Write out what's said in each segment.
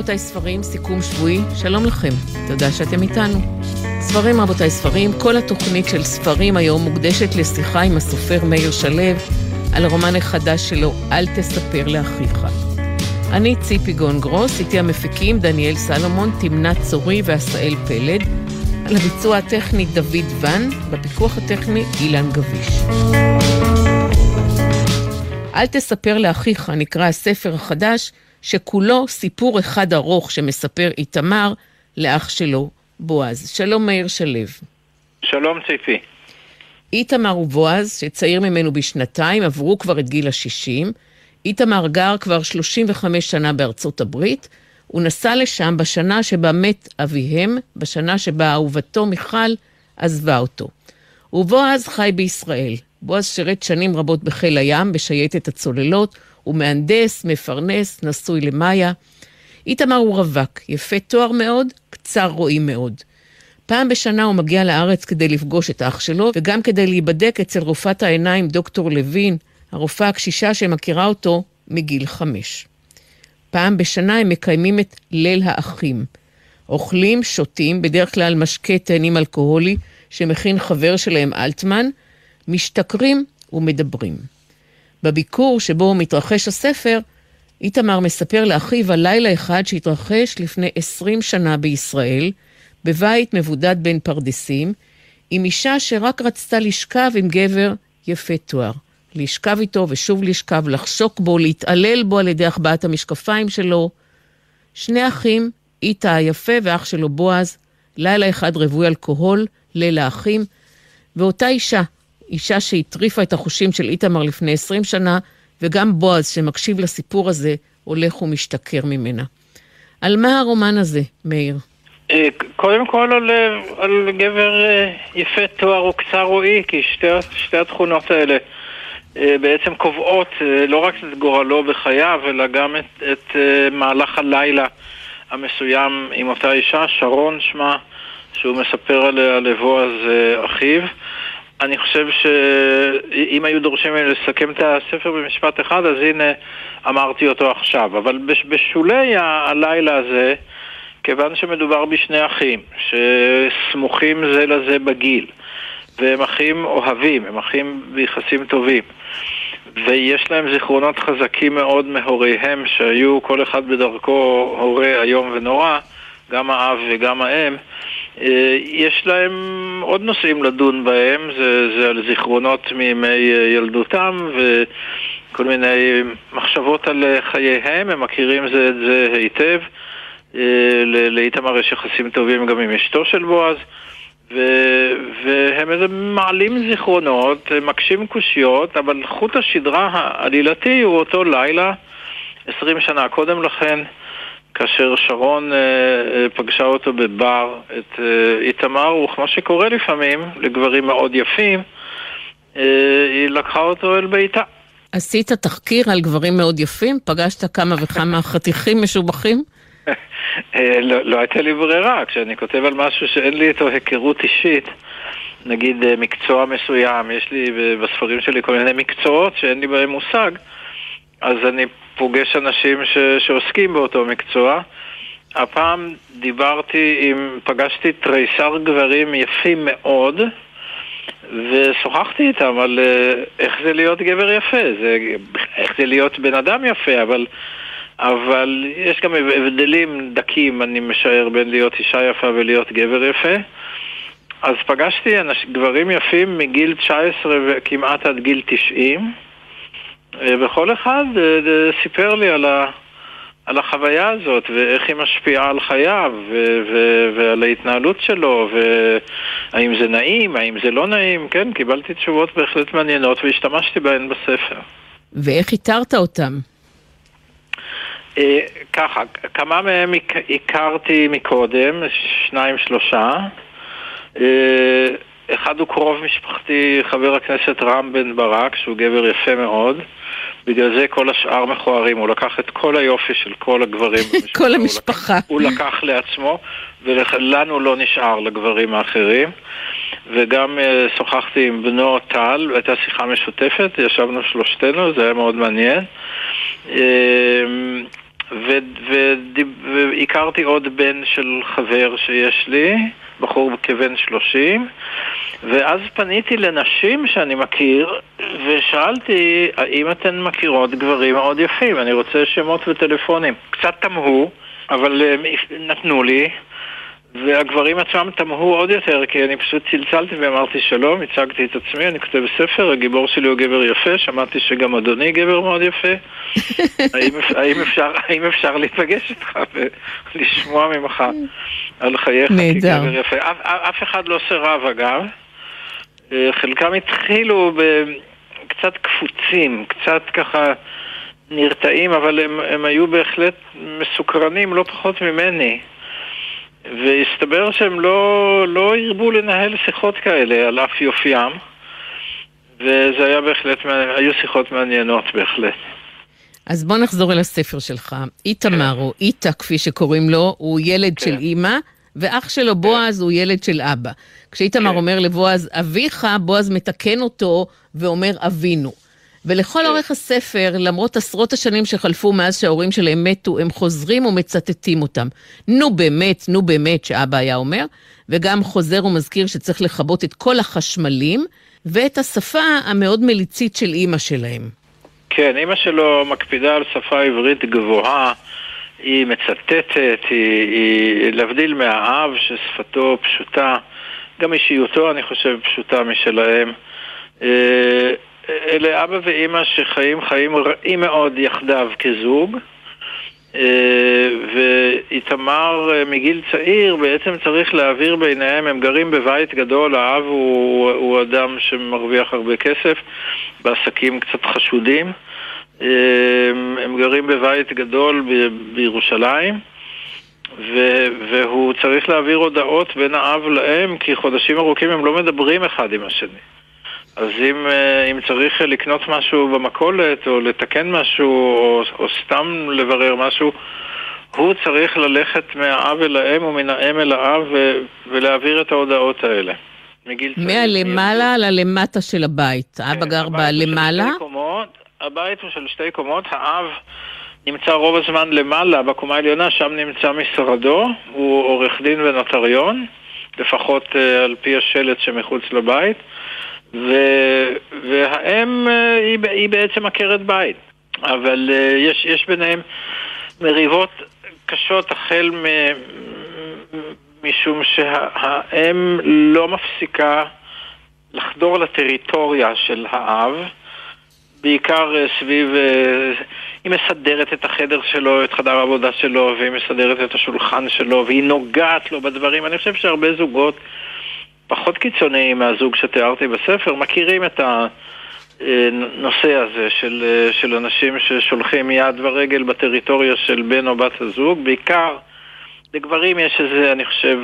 רבותיי ספרים, סיכום שבועי, שלום לכם, תודה שאתם איתנו. ספרים רבותיי ספרים, כל התוכנית של ספרים היום מוקדשת לשיחה עם הסופר מאיר שלו על הרומן החדש שלו, אל תספר לאחיך. אני ציפי גון גרוס, איתי המפיקים דניאל סלומון, תמנת צורי ועשאל פלד. על הביצוע הטכני דוד ון, בפיקוח הטכני אילן גביש. אל תספר לאחיך, נקרא הספר החדש, שכולו סיפור אחד ארוך שמספר איתמר לאח שלו, בועז. שלום מאיר שלו. שלום ציפי. איתמר ובועז, שצעיר ממנו בשנתיים, עברו כבר את גיל ה-60. איתמר גר כבר 35 שנה בארצות הברית. הוא נסע לשם בשנה שבה מת אביהם, בשנה שבה אהובתו מיכל עזבה אותו. ובועז חי בישראל. בועז שירת שנים רבות בחיל הים, בשייטת הצוללות, הוא מהנדס, מפרנס, נשוי למאיה. איתמר הוא רווק, יפה תואר מאוד, קצר רואים מאוד. פעם בשנה הוא מגיע לארץ כדי לפגוש את אח שלו, וגם כדי להיבדק אצל רופאת העיניים דוקטור לוין, הרופאה הקשישה שמכירה אותו מגיל חמש. פעם בשנה הם מקיימים את ליל האחים. אוכלים, שותים, בדרך כלל משקה תאנים אלכוהולי שמכין חבר שלהם אלטמן, משתכרים ומדברים. בביקור שבו מתרחש הספר, איתמר מספר לאחיו על לילה אחד שהתרחש לפני עשרים שנה בישראל, בבית מבודד בין פרדסים, עם אישה שרק רצתה לשכב עם גבר יפה תואר. לשכב איתו ושוב לשכב, לחשוק בו, להתעלל בו על ידי החבאת המשקפיים שלו. שני אחים, איתה היפה ואח שלו בועז, לילה אחד רווי אלכוהול, ליל האחים, ואותה אישה, אישה שהטריפה את החושים של איתמר לפני עשרים שנה, וגם בועז, שמקשיב לסיפור הזה, הולך ומשתכר ממנה. על מה הרומן הזה, מאיר? אה, קודם כל על, אה, על גבר אה, יפה תואר או קצר רועי, כי שתי, שתי התכונות האלה בעצם קובעות לא רק את גורלו בחייו, אלא גם את, את מהלך הלילה המסוים עם אותה אישה, שרון שמה, שהוא מספר עליה לבועז אחיו. אני חושב שאם היו דורשים ממני לסכם את הספר במשפט אחד, אז הנה אמרתי אותו עכשיו. אבל בשולי הלילה הזה, כיוון שמדובר בשני אחים שסמוכים זה לזה בגיל, והם אחים אוהבים, הם אחים ביחסים טובים, ויש להם זיכרונות חזקים מאוד מהוריהם, שהיו כל אחד בדרכו הורה איום ונורא, גם האב וגם האם, יש להם עוד נושאים לדון בהם, זה, זה על זיכרונות מימי אה, ילדותם וכל מיני מחשבות על אה, חייהם, הם מכירים זה את זה היטב. לאיתמר יש יחסים טובים גם עם אשתו של בועז. ו- והם מעלים זיכרונות, מקשים קושיות, אבל חוט השדרה העלילתי הוא אותו לילה, עשרים שנה קודם לכן, כאשר שרון אה, אה, פגשה אותו בבר, את אה, איתמר, וכמו שקורה לפעמים לגברים מאוד יפים, אה, היא לקחה אותו אל ביתה. עשית תחקיר על גברים מאוד יפים? פגשת כמה וכמה חתיכים משובחים? אה, לא, לא הייתה לי ברירה, כשאני כותב על משהו שאין לי איתו היכרות אישית, נגיד אה, מקצוע מסוים, יש לי בספרים שלי כל מיני מקצועות שאין לי בהם מושג, אז אני פוגש אנשים ש, שעוסקים באותו מקצוע. הפעם דיברתי עם, פגשתי תריסר גברים יפים מאוד, ושוחחתי איתם על uh, איך זה להיות גבר יפה, זה, איך זה להיות בן אדם יפה, אבל, אבל יש גם הבדלים דקים, אני משער, בין להיות אישה יפה ולהיות גבר יפה. אז פגשתי אנש, גברים יפים מגיל 19 וכמעט עד גיל 90. אה, וכל אחד אה, אה, סיפר לי על, ה, על החוויה הזאת ואיך היא משפיעה על חייו ו, ו, ועל ההתנהלות שלו והאם זה נעים, האם זה לא נעים, כן, קיבלתי תשובות בהחלט מעניינות והשתמשתי בהן בספר. ואיך איתרת אותם? ככה, כמה מהם הכרתי מקודם, שניים שלושה. אחד הוא קרוב משפחתי, חבר הכנסת רם בן ברק, שהוא גבר יפה מאוד. בגלל זה כל השאר מכוערים, הוא לקח את כל היופי של כל הגברים. כל המשפחה. הוא לקח, הוא לקח לעצמו, ולנו לא נשאר לגברים האחרים. וגם uh, שוחחתי עם בנו טל, הייתה שיחה משותפת, ישבנו שלושתנו, זה היה מאוד מעניין. Uh, והכרתי עוד בן של חבר שיש לי, בחור כבן שלושים, ואז פניתי לנשים שאני מכיר, ושאלתי, האם אתן מכירות גברים מאוד יפים? אני רוצה שמות וטלפונים. קצת תמהו, אבל אה, נתנו לי. והגברים עצמם תמהו עוד יותר, כי אני פשוט צלצלתי ואמרתי שלום, הצגתי את עצמי, אני כותב ספר, הגיבור שלי הוא גבר יפה, שמעתי שגם אדוני גבר מאוד יפה. האם, האם, אפשר, האם אפשר להיפגש איתך ולשמוע ממך על חייך כגבר יפה? אף, אף אחד לא סירב אגב. אה, חלקם התחילו קצת קפוצים, קצת ככה נרתעים, אבל הם, הם היו בהחלט מסוקרנים לא פחות ממני. והסתבר שהם לא, לא הרבו לנהל שיחות כאלה על אף יופיים, וזה היה בהחלט, היו שיחות מעניינות בהחלט. אז בוא נחזור אל הספר שלך. איתמר, כן. או איתה כפי שקוראים לו, הוא ילד כן. של אימא, ואח שלו כן. בועז הוא ילד של אבא. כשאיתמר כן. אומר לבועז אביך, בועז מתקן אותו ואומר אבינו. ולכל כן. אורך הספר, למרות עשרות השנים שחלפו מאז שההורים שלהם מתו, הם חוזרים ומצטטים אותם. נו באמת, נו באמת, שאבא היה אומר, וגם חוזר ומזכיר שצריך לכבות את כל החשמלים, ואת השפה המאוד מליצית של אימא שלהם. כן, אימא שלו מקפידה על שפה עברית גבוהה, היא מצטטת, היא, היא להבדיל מהאב ששפתו פשוטה, גם אישיותו אני חושב פשוטה משלהם. אה, אלה אבא ואימא שחיים חיים רעים מאוד יחדיו כזוג. אה, ואיתמר אה, מגיל צעיר בעצם צריך להעביר ביניהם, הם גרים בבית גדול, האב הוא, הוא אדם שמרוויח הרבה כסף, בעסקים קצת חשודים. אה, הם גרים בבית גדול בירושלים, והוא צריך להעביר הודעות בין האב לאם, כי חודשים ארוכים הם לא מדברים אחד עם השני. אז אם, אה, אם צריך לקנות משהו במכולת, או לתקן משהו, או, או סתם לברר משהו, הוא צריך ללכת מהאב אל האם ומן האם אל האב ולהעביר את ההודעות האלה. מהלמעלה ללמטה של הבית. האבא כן, גר בלמעלה? הבית הוא של שתי קומות, האב נמצא רוב הזמן למעלה, בקומה העליונה, שם נמצא משרדו, הוא עורך דין ונוטריון, לפחות uh, על פי השלט שמחוץ לבית. ו, והאם אה, היא, היא בעצם עקרת בית. אבל אה, יש, יש ביניהם מריבות קשות החל מ... משום שהאם לא מפסיקה לחדור לטריטוריה של האב, בעיקר אה, סביב... היא מסדרת את החדר שלו, את חדר העבודה שלו, והיא מסדרת את השולחן שלו, והיא נוגעת לו בדברים. אני חושב שהרבה זוגות פחות קיצוניים מהזוג שתיארתי בספר, מכירים את הנושא הזה של, של אנשים ששולחים יד ורגל בטריטוריה של בן או בת הזוג, בעיקר לגברים יש איזה, אני חושב,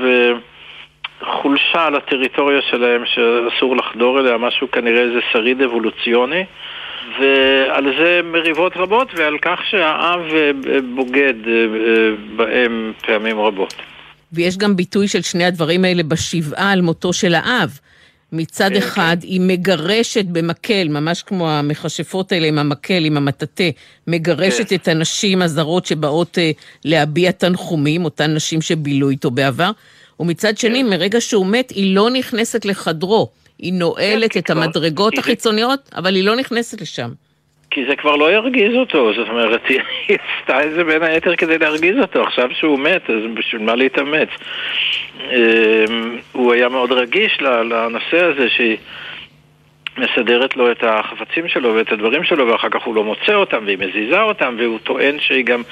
חולשה על הטריטוריה שלהם שאסור לחדור אליה, משהו כנראה איזה שריד אבולוציוני. ועל זה מריבות רבות ועל כך שהאב בוגד בהם פעמים רבות. ויש גם ביטוי של שני הדברים האלה בשבעה על מותו של האב. מצד כן, אחד, כן. היא מגרשת במקל, ממש כמו המכשפות האלה עם המקל, עם המטאטה, מגרשת כן. את הנשים הזרות שבאות להביע תנחומים, אותן נשים שבילו איתו בעבר, ומצד שני. מרגע שהוא מת, היא לא נכנסת לחדרו. היא נועלת כן, את המדרגות החיצוניות, אבל היא לא נכנסת לשם. כי זה כבר לא ירגיז אותו, זאת אומרת, היא עשתה את זה בין היתר כדי להרגיז אותו, עכשיו שהוא מת, אז בשביל מה להתאמץ? אמ, הוא היה מאוד רגיש לנושא הזה שהיא מסדרת לו את החפצים שלו ואת הדברים שלו, ואחר כך הוא לא מוצא אותם, והיא מזיזה אותם, והוא טוען שהיא גם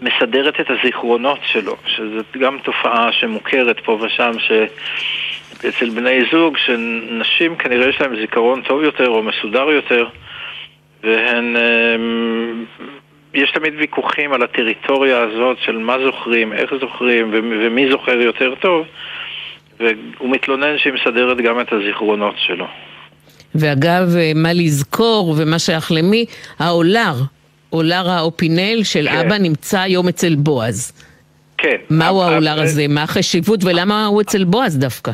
מסדרת את הזיכרונות שלו, שזאת גם תופעה שמוכרת פה ושם, ש... אצל בני זוג, שנשים כנראה יש להם זיכרון טוב יותר או מסודר יותר, והן... אמ, יש תמיד ויכוחים על הטריטוריה הזאת של מה זוכרים, איך זוכרים ומי זוכר יותר טוב, והוא מתלונן שהיא מסדרת גם את הזיכרונות שלו. ואגב, מה לזכור ומה שייך למי, האולר, אולר האופינל של כן. אבא נמצא היום אצל בועז. כן. מהו האולר הזה? מה החשיבות ולמה הוא אצל בועז דווקא?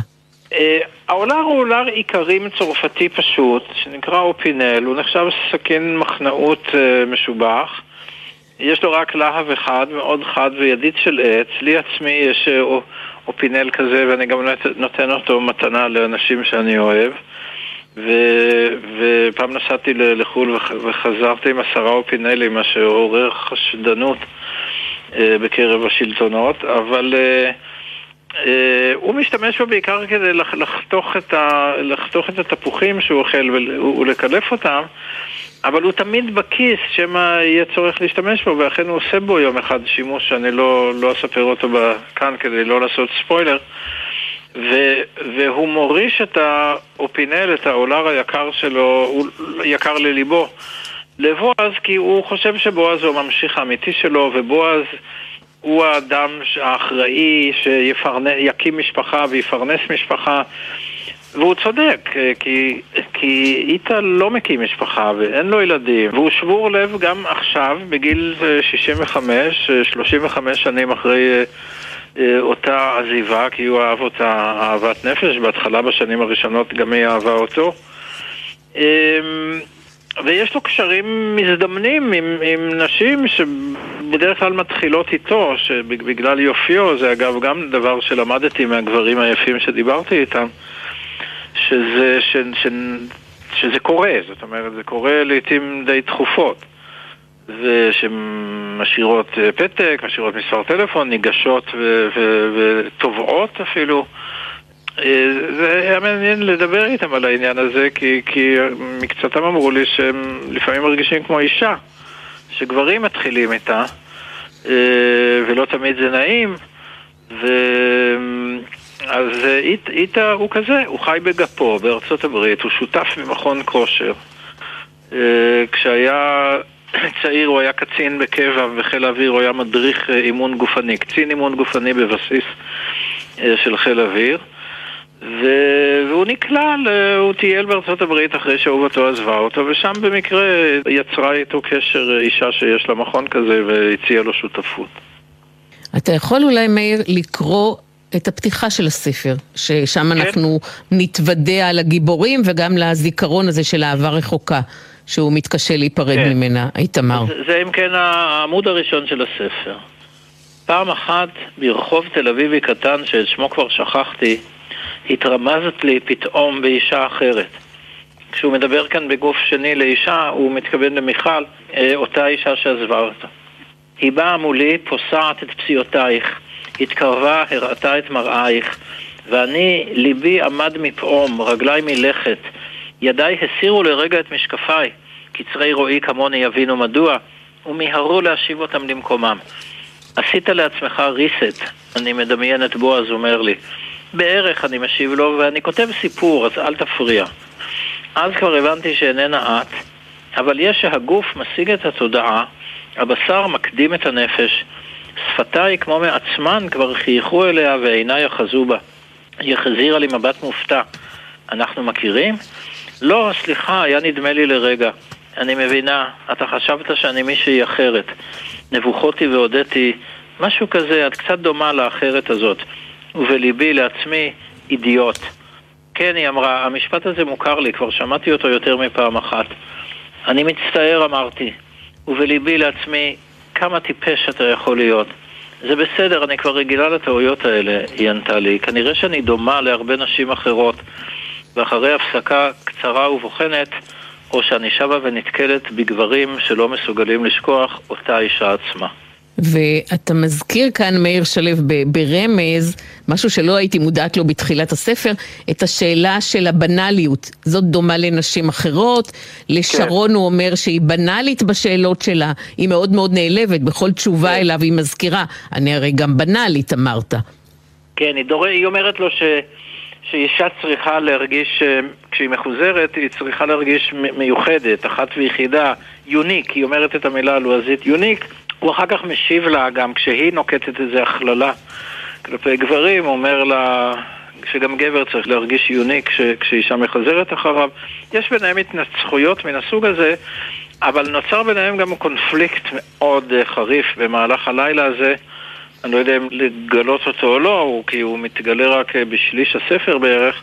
אה, האולר הוא אולר איכרים צרפתי פשוט, שנקרא אופינל, הוא נחשב סכין מחנאות אה, משובח. יש לו רק להב אחד, מאוד חד וידית של עץ. לי עצמי יש אה, אופינל כזה, ואני גם נותן אותו מתנה לאנשים שאני אוהב. ו, ופעם נסעתי לחו"ל וחזרתי עם עשרה אופינלים, מה שעורר חשדנות בקרב השלטונות, אבל הוא משתמש בו בעיקר כדי לחתוך את, ה, לחתוך את התפוחים שהוא אוכל ולקלף אותם, אבל הוא תמיד בכיס, שמא יהיה צורך להשתמש בו, ואכן הוא עושה בו יום אחד שימוש שאני לא, לא אספר אותו כאן כדי לא לעשות ספוילר. ו, והוא מוריש את האופינל, את האולר היקר שלו, הוא יקר לליבו, לבועז, כי הוא חושב שבועז הוא הממשיך האמיתי שלו, ובועז הוא האדם האחראי שיקים משפחה ויפרנס משפחה. והוא צודק, כי, כי איתה לא מקים משפחה ואין לו ילדים, והוא שבור לב גם עכשיו, בגיל 65, 35 שנים אחרי אה, אותה עזיבה, כי הוא אהב אותה אהבת נפש, בהתחלה בשנים הראשונות גם היא אהבה אותו. ויש לו קשרים מזדמנים עם, עם נשים שבדרך כלל מתחילות איתו, שבגלל יופיו, זה אגב גם דבר שלמדתי מהגברים היפים שדיברתי איתם, שזה, ש, ש, שזה קורה, זאת אומרת, זה קורה לעיתים די תכופות. ושמשאירות אה, פתק, משאירות מספר טלפון, ניגשות ותובעות אפילו. אה, זה היה מעניין לדבר איתם על העניין הזה, כי, כי מקצתם אמרו לי שהם לפעמים מרגישים כמו אישה, שגברים מתחילים איתה, אה, ולא תמיד זה נעים, ו... אז איתה הוא כזה, הוא חי בגפו בארצות הברית, הוא שותף במכון כושר. כשהיה צעיר הוא היה קצין בקבע בחיל האוויר, הוא היה מדריך אה, אימון גופני, קצין אימון גופני בבסיס אה, של חיל האוויר. והוא נקלע, הוא טייל בארצות הברית אחרי שאהובתו עזבה אותו, ושם במקרה יצרה איתו קשר אה, אישה שיש לה מכון כזה והציעה לו שותפות. אתה יכול אולי, מאיר, לקרוא את הפתיחה של הספר, ששם כן. אנחנו נתוודע על הגיבורים וגם לזיכרון הזה של אהבה רחוקה. שהוא מתקשה להיפרד כן. ממנה, איתמר. זה, זה אם כן העמוד הראשון של הספר. פעם אחת ברחוב תל אביבי קטן, שאת שמו כבר שכחתי, התרמזת לי פתאום באישה אחרת. כשהוא מדבר כאן בגוף שני לאישה, הוא מתכוון למיכל, אה, אותה אישה שעזבה אותה. היא באה מולי, פוסעת את פציעותייך, התקרבה, הראתה את מראייך, ואני, ליבי עמד מפעום, רגליי מלכת, ידיי הסירו לרגע את משקפיי, קצרי רואי כמוני יבינו מדוע, ומיהרו להשיב אותם למקומם. עשית לעצמך reset, אני מדמיין את בועז אומר לי. בערך אני משיב לו, ואני כותב סיפור, אז אל תפריע. אז כבר הבנתי שאיננה את, אבל יש שהגוף משיג את התודעה, הבשר מקדים את הנפש, שפתיי כמו מעצמן כבר חייכו אליה ועיניי אחזו בה. היא החזירה לי מבט מופתע. אנחנו מכירים? לא, סליחה, היה נדמה לי לרגע. אני מבינה, אתה חשבת שאני מישהי אחרת. נבוכותי והודיתי, משהו כזה, את קצת דומה לאחרת הזאת. ובליבי לעצמי, אידיוט. כן, היא אמרה, המשפט הזה מוכר לי, כבר שמעתי אותו יותר מפעם אחת. אני מצטער, אמרתי, ובליבי לעצמי, כמה טיפש אתה יכול להיות. זה בסדר, אני כבר רגילה לטעויות האלה, היא ענתה לי. כנראה שאני דומה להרבה נשים אחרות. ואחרי הפסקה קצרה ובוחנת, או שאני שבה ונתקלת בגברים שלא מסוגלים לשכוח אותה אישה עצמה. ואתה מזכיר כאן, מאיר שלו, ברמז, משהו שלא הייתי מודעת לו בתחילת הספר, את השאלה של הבנאליות. זאת דומה לנשים אחרות. לשרון כן. הוא אומר שהיא בנאלית בשאלות שלה, היא מאוד מאוד נעלבת, בכל תשובה כן. אליו היא מזכירה. אני הרי גם בנאלית, אמרת. כן, היא, דור... היא אומרת לו ש... שאישה צריכה להרגיש, אה, כשהיא מחוזרת, היא צריכה להרגיש מיוחדת, אחת ויחידה, יוניק, היא אומרת את המילה הלועזית יוניק, הוא אחר כך משיב לה גם כשהיא נוקטת איזה הכללה כלפי גברים, הוא אומר לה שגם גבר צריך להרגיש יוניק כש, כשאישה מחזרת אחריו. יש ביניהם התנצחויות מן הסוג הזה, אבל נוצר ביניהם גם קונפליקט מאוד אה, חריף במהלך הלילה הזה. אני לא יודע אם לגלות אותו או לא, כי הוא מתגלה רק אה, בשליש הספר בערך,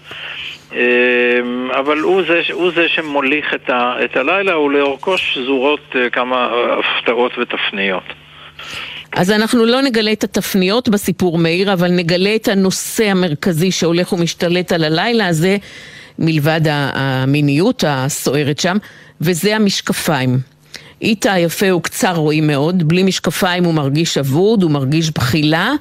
אבל הוא זה, הוא זה שמוליך את, ה, את הלילה, ולאורכו שזורות כמה הפתעות ותפניות. אז אנחנו לא נגלה את התפניות בסיפור מאיר, אבל נגלה את הנושא המרכזי שהולך ומשתלט על הלילה הזה, מלבד המיניות הסוערת שם, וזה המשקפיים. איתה היפה הוא קצר רואי מאוד, בלי משקפיים הוא מרגיש אבוד, הוא מרגיש בחילה,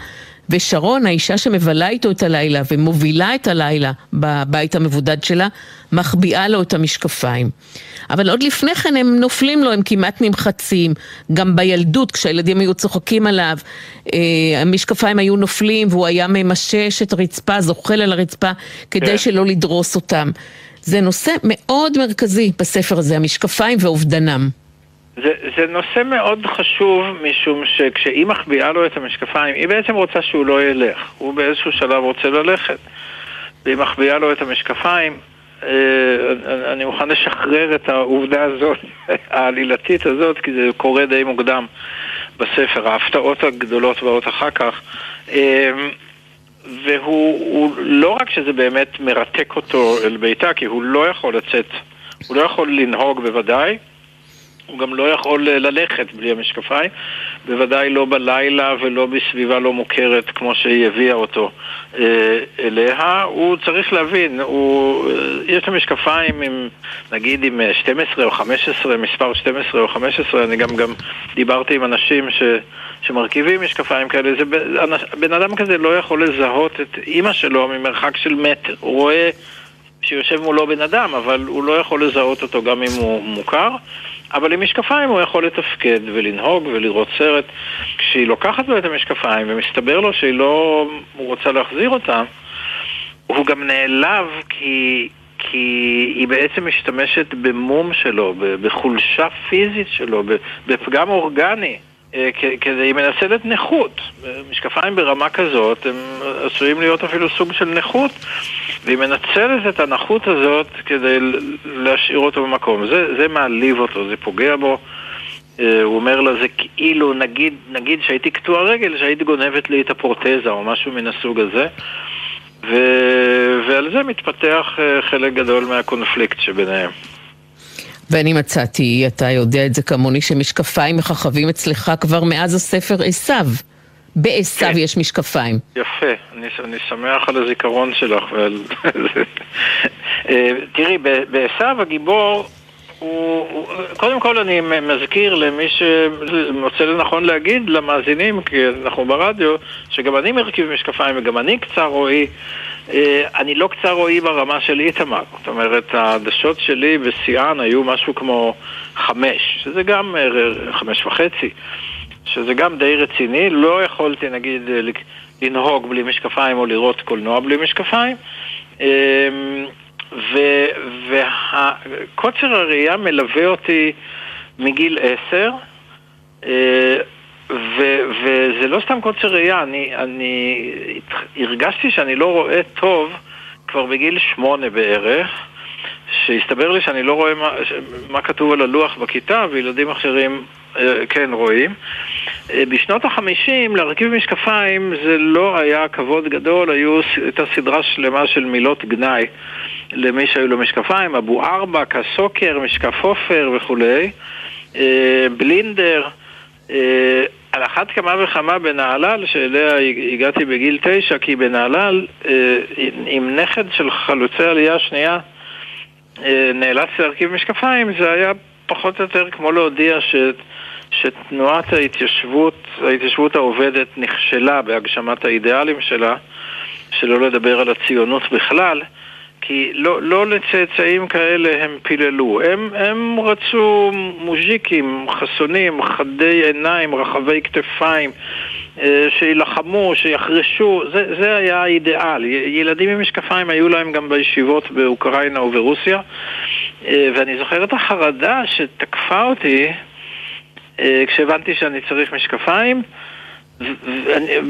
ושרון, האישה שמבלה איתו את הלילה ומובילה את הלילה בבית המבודד שלה, מחביאה לו את המשקפיים. אבל עוד לפני כן הם נופלים לו, הם כמעט נמחצים. גם בילדות, כשהילדים היו צוחקים עליו, אה, המשקפיים היו נופלים והוא היה ממשש את הרצפה, זוחל על הרצפה, כדי כן. שלא לדרוס אותם. זה נושא מאוד מרכזי בספר הזה, המשקפיים ואובדנם. זה, זה נושא מאוד חשוב, משום שכשהיא מחביאה לו את המשקפיים, היא בעצם רוצה שהוא לא ילך. הוא באיזשהו שלב רוצה ללכת. והיא מחביאה לו את המשקפיים. אה, אני מוכן לשחרר את העובדה הזאת, העלילתית הזאת, כי זה קורה די מוקדם בספר. ההפתעות הגדולות באות אחר כך. אה, והוא לא רק שזה באמת מרתק אותו אל ביתה, כי הוא לא יכול לצאת, הוא לא יכול לנהוג בוודאי. הוא גם לא יכול אה, ללכת בלי המשקפיים, בוודאי לא בלילה ולא בסביבה לא מוכרת כמו שהיא הביאה אותו אה, אליה. הוא צריך להבין, הוא, אה, יש לו משקפיים עם, נגיד עם 12 או 15, מספר 12 או 15, אני גם, גם דיברתי עם אנשים ש, שמרכיבים משקפיים כאלה, זה, בן אדם כזה לא יכול לזהות את אימא שלו ממרחק של מטר, הוא רואה שיושב מולו בן אדם, אבל הוא לא יכול לזהות אותו גם אם הוא מוכר. אבל עם משקפיים הוא יכול לתפקד ולנהוג ולראות סרט. כשהיא לוקחת לו את המשקפיים ומסתבר לו שהיא לא רוצה להחזיר אותם, הוא גם נעלב כי, כי היא בעצם משתמשת במום שלו, בחולשה פיזית שלו, בפגם אורגני. אה, כדי, מנצלת נכות. משקפיים ברמה כזאת הם עשויים להיות אפילו סוג של נכות, והיא מנצלת את הנכות הזאת כדי להשאיר אותו במקום. זה, זה מעליב אותו, זה פוגע בו. אה, הוא אומר לה, זה כאילו, נגיד, נגיד שהייתי קטוע רגל, שהיית גונבת לי את הפרוטזה או משהו מן הסוג הזה. ו... ועל זה מתפתח אה, חלק גדול מהקונפליקט שביניהם. ואני מצאתי, אתה יודע את זה כמוני, שמשקפיים מככבים אצלך כבר מאז הספר עשיו. בעשיו כן. יש משקפיים. יפה, אני, אני שמח על הזיכרון שלך. ועל... אה, תראי, בעשיו הגיבור הוא, הוא, קודם כל אני מזכיר למי שמוצא לנכון להגיד, למאזינים, כי אנחנו ברדיו, שגם אני מרכיב משקפיים וגם אני קצר רואי. אה, אני לא קצר רואי ברמה של איתמר. זאת אומרת, העדשות שלי בשיאן היו משהו כמו חמש, שזה גם אה, חמש וחצי, שזה גם די רציני. לא יכולתי, נגיד, לנהוג בלי משקפיים או לראות קולנוע בלי משקפיים. וקוצר הראייה מלווה אותי מגיל עשר, אה, ו, וזה לא סתם קוצר ראייה, אני, אני הרגשתי שאני לא רואה טוב כבר בגיל שמונה בערך, שהסתבר לי שאני לא רואה מה, מה כתוב על הלוח בכיתה, וילדים אחרים אה, כן רואים. אה, בשנות החמישים להרכיב משקפיים זה לא היה כבוד גדול, היו, הייתה סדרה שלמה של מילות גנאי למי שהיו לו משקפיים, אבו ארבק, הסוקר, משקף עופר וכולי, אה, בלינדר. על אחת כמה וכמה בנהלל, שאליה הגעתי בגיל תשע, כי בנהלל, עם נכד של חלוצי עלייה שנייה, נאלץ להרכיב משקפיים, זה היה פחות או יותר כמו להודיע ש... שתנועת ההתיישבות, ההתיישבות העובדת נכשלה בהגשמת האידיאלים שלה, שלא לדבר על הציונות בכלל, כי לא, לא לצאצאים כאלה הם פיללו, הם, הם רצו מוז'יקים, חסונים, חדי עיניים, רחבי כתפיים, אה, שיילחמו, שיחרשו, זה, זה היה האידיאל. ילדים עם משקפיים היו להם גם בישיבות באוקראינה וברוסיה, אה, ואני זוכר את החרדה שתקפה אותי אה, כשהבנתי שאני צריך משקפיים.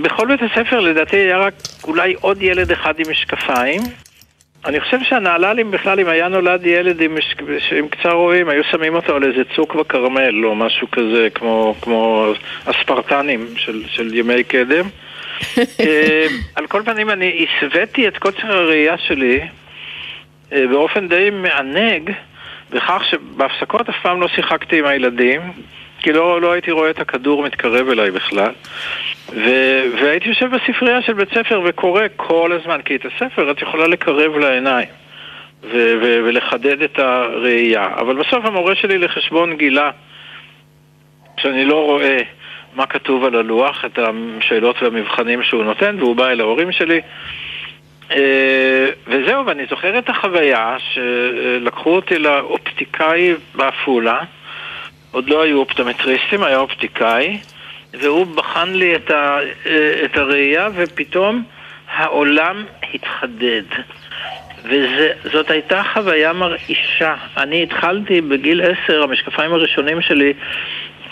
בכל בית הספר לדעתי היה רק אולי עוד ילד אחד עם משקפיים. אני חושב שהנהל"לים בכלל, אם היה נולד ילד עם, עם קצר רואים, היו שמים אותו על איזה צוק בכרמל או משהו כזה, כמו, כמו הספרטנים של, של ימי קדם. אה, על כל פנים, אני הסוויתי את קוצר הראייה שלי אה, באופן די מענג בכך שבהפסקות אף פעם לא שיחקתי עם הילדים, כי לא, לא הייתי רואה את הכדור מתקרב אליי בכלל. ו, והייתי יושב בספרייה של בית ספר וקורא כל הזמן, כי את הספר את יכולה לקרב לעיניים ו, ו, ולחדד את הראייה. אבל בסוף המורה שלי לחשבון גילה שאני לא רואה מה כתוב על הלוח, את השאלות והמבחנים שהוא נותן, והוא בא אל ההורים שלי. אה, וזהו, ואני זוכר את החוויה שלקחו אותי לאופטיקאי בעפולה, עוד לא היו אופטומטריסטים, היה אופטיקאי, והוא בחן לי את, ה, את הראייה, ופתאום העולם התחדד. וזאת הייתה חוויה מרעישה. אני התחלתי בגיל עשר, המשקפיים הראשונים שלי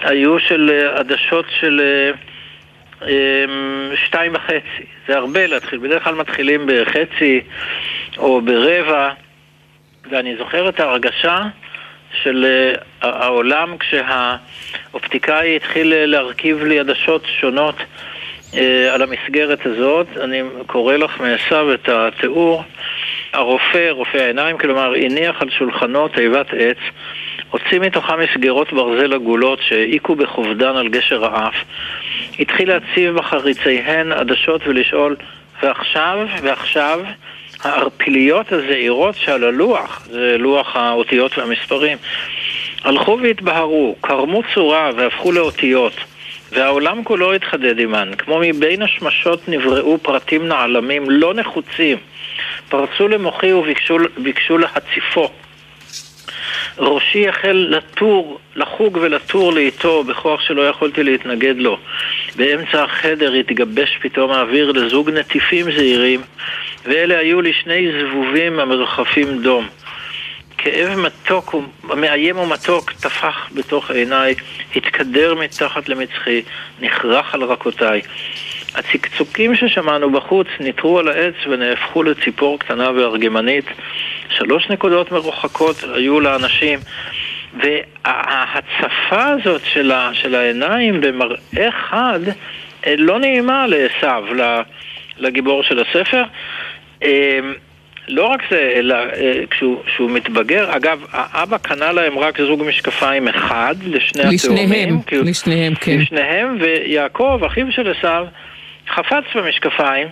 היו של אה, עדשות של אה, שתיים וחצי. זה הרבה להתחיל, בדרך כלל מתחילים בחצי או ברבע, ואני זוכר את ההרגשה של העולם כשהאופטיקאי התחיל להרכיב לי עדשות שונות על המסגרת הזאת. אני קורא לך מעשיו את התיאור. הרופא, רופא העיניים, כלומר, הניח על שולחנו תיבת עץ, הוציא מתוכה מסגרות ברזל עגולות שהעיקו בכובדן על גשר האף, התחיל להציב בחריציהן עדשות ולשאול, ועכשיו, ועכשיו, הערפיליות הזעירות שעל הלוח, זה לוח האותיות והמספרים, הלכו והתבהרו, קרמו צורה והפכו לאותיות. והעולם כולו התחדד עימן, כמו מבין השמשות נבראו פרטים נעלמים לא נחוצים, פרצו למוחי וביקשו להציפו. ראשי החל לטור, לחוג ולטור לאיתו בכוח שלא יכולתי להתנגד לו. באמצע החדר התגבש פתאום האוויר לזוג נטיפים זעירים, ואלה היו לי שני זבובים המרחפים דום. כאב מתוק, מאיים ומתוק טפח בתוך עיניי, התקדר מתחת למצחי, נכרח על רקותיי. הצקצוקים ששמענו בחוץ ניטרו על העץ ונהפכו לציפור קטנה וארגמנית. שלוש נקודות מרוחקות היו לאנשים. וההצפה הזאת של, ה, של העיניים במראה חד אה, לא נעימה לעשו, לגיבור של הספר. אה, לא רק זה, אלא אה, כשהוא, כשהוא מתבגר, אגב, האבא קנה להם רק זוג משקפיים אחד לשני לשניהם, התאומים. לשניהם, לשניהם, כן. לשניהם, ויעקב, אחיו של עשו, חפץ במשקפיים,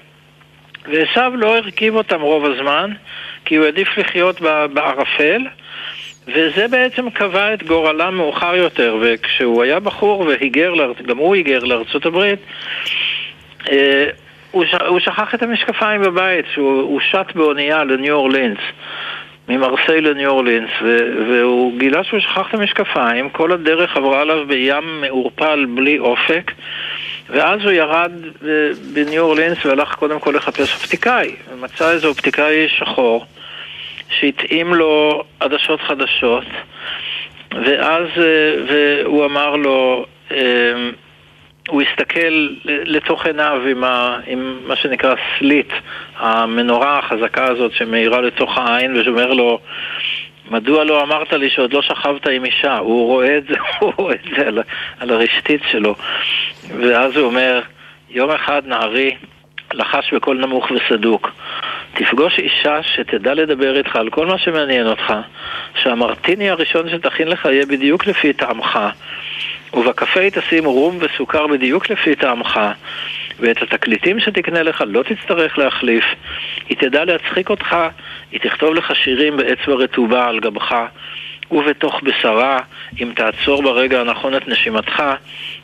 ועשו לא הרכיב אותם רוב הזמן, כי הוא העדיף לחיות בערפל, וזה בעצם קבע את גורלם מאוחר יותר, וכשהוא היה בחור והיגר, גם הוא היגר לארצות הברית, אה, הוא, שכח את המשקפיים בבית, שהוא שט באונייה לניו אורלינס, ממרסיי לניו אורלינס. והוא גילה שהוא שכח את המשקפיים, כל הדרך עברה עליו בים מעורפל בלי אופק, ואז הוא ירד בניו אורלינס והלך קודם כל לחפש אופטיקאי, ומצא איזה אופטיקאי שחור, שהתאים לו עדשות חדשות, ואז, אה, והוא אמר לו, אה, הוא הסתכל לתוך עיניו עם, ה, עם מה שנקרא סליט, המנורה החזקה הזאת שמאירה לתוך העין ושאומר לו מדוע לא אמרת לי שעוד לא שכבת עם אישה? הוא רואה את זה, הוא רואה את זה על, על הרשתית שלו ואז הוא אומר, יום אחד נערי לחש בקול נמוך וסדוק תפגוש אישה שתדע לדבר איתך על כל מה שמעניין אותך שהמרטיני הראשון שתכין לך יהיה בדיוק לפי טעמך ובקפה תשים רום וסוכר בדיוק לפי טעמך, ואת התקליטים שתקנה לך לא תצטרך להחליף. היא תדע להצחיק אותך, היא תכתוב לך שירים באצבע רטובה על גבך, ובתוך בשרה, אם תעצור ברגע הנכון את נשימתך,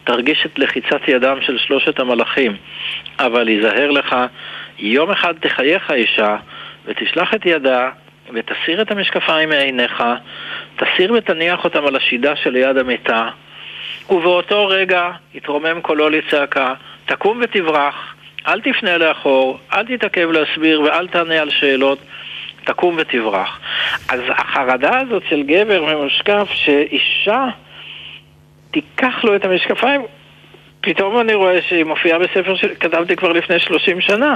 תרגיש את לחיצת ידם של שלושת המלאכים. אבל ייזהר לך, יום אחד תחייך אישה, ותשלח את ידה, ותסיר את המשקפיים מעיניך, תסיר ותניח אותם על השידה שליד המיטה, ובאותו רגע התרומם קולו לצעקה, תקום ותברח, אל תפנה לאחור, אל תתעכב להסביר ואל תענה על שאלות, תקום ותברח. אז החרדה הזאת של גבר ממשקף שאישה תיקח לו את המשקפיים, פתאום אני רואה שהיא מופיעה בספר שכתבתי כבר לפני 30 שנה.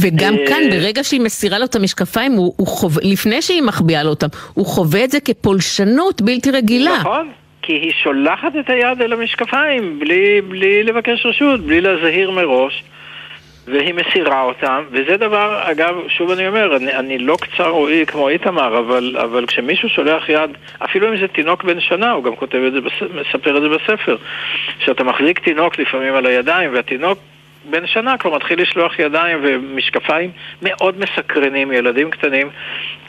וגם אה, כאן, ברגע שהיא מסירה לו את המשקפיים, הוא, הוא חוב... לפני שהיא מחביאה לו אותם, הוא חווה את זה כפולשנות בלתי רגילה. נכון. כי היא שולחת את היד אל המשקפיים בלי, בלי לבקש רשות, בלי להזהיר מראש. והיא מסירה אותם, וזה דבר, אגב, שוב אני אומר, אני, אני לא קצר רואי כמו איתמר, אבל, אבל כשמישהו שולח יד, אפילו אם זה תינוק בן שנה, הוא גם כותב את זה, מספר את זה בספר, שאתה מחזיק תינוק לפעמים על הידיים, והתינוק בן שנה כבר מתחיל לשלוח ידיים ומשקפיים מאוד מסקרנים, ילדים קטנים,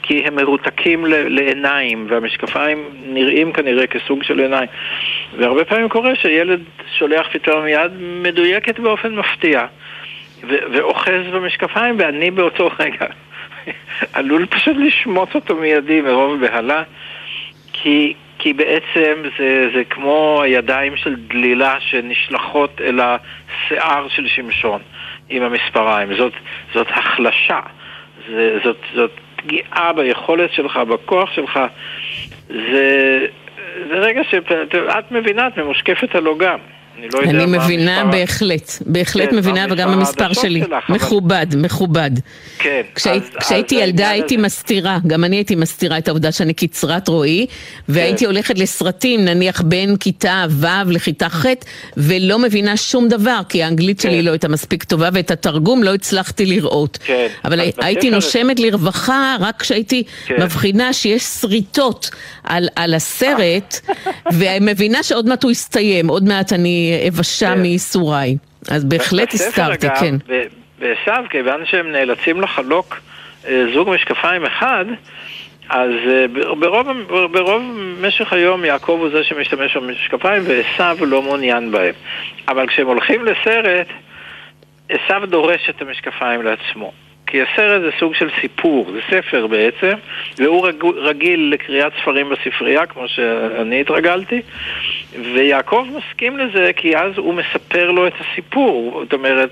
כי הם מרותקים לעיניים, והמשקפיים נראים כנראה כסוג של עיניים. והרבה פעמים קורה שילד שולח פתאום יד מדויקת באופן מפתיע. ואוחז במשקפיים, ואני באותו רגע עלול פשוט לשמוט אותו מידי מרוב בהלה, כי, כי בעצם זה, זה כמו הידיים של דלילה שנשלחות אל השיער של שמשון עם המספריים. זאת, זאת החלשה, זה, זאת, זאת פגיעה ביכולת שלך, בכוח שלך. זה, זה רגע שאת מבינה, את ממושקפת הלא גם. אני לא יודע אני מבינה המספר... בהחלט, בהחלט כן, מבינה, וגם המספר שלי. שלך, מכובד, אבל... מכובד. כן. כשהי, אז, כשהייתי אז ילדה הייתי הזה... מסתירה, גם אני הייתי מסתירה את העובדה שאני קצרת רועי, והייתי כן. הולכת לסרטים, נניח בין כיתה ו' לכיתה ח', ולא מבינה שום דבר, כי האנגלית כן. שלי לא הייתה מספיק טובה, ואת התרגום לא הצלחתי לראות. כן. אבל הייתי נושמת לרווחה רק כשהייתי כן. מבחינה שיש שריטות על, על הסרט, ומבינה שעוד מעט הוא יסתיים, עוד מעט אני... אבשה כן. מייסוריי. אז בהחלט הסתרתי, כן. בעשו, כיוון שהם נאלצים לחלוק אה, זוג משקפיים אחד, אז אה, ברוב, ברוב משך היום יעקב הוא זה שמשתמש במשקפיים ועשו לא מעוניין בהם. אבל כשהם הולכים לסרט, עשו דורש את המשקפיים לעצמו. כי הסרט זה סוג של סיפור, זה ספר בעצם, והוא רגיל לקריאת ספרים בספרייה, כמו שאני התרגלתי, ויעקב מסכים לזה כי אז הוא מספר לו את הסיפור, זאת אומרת,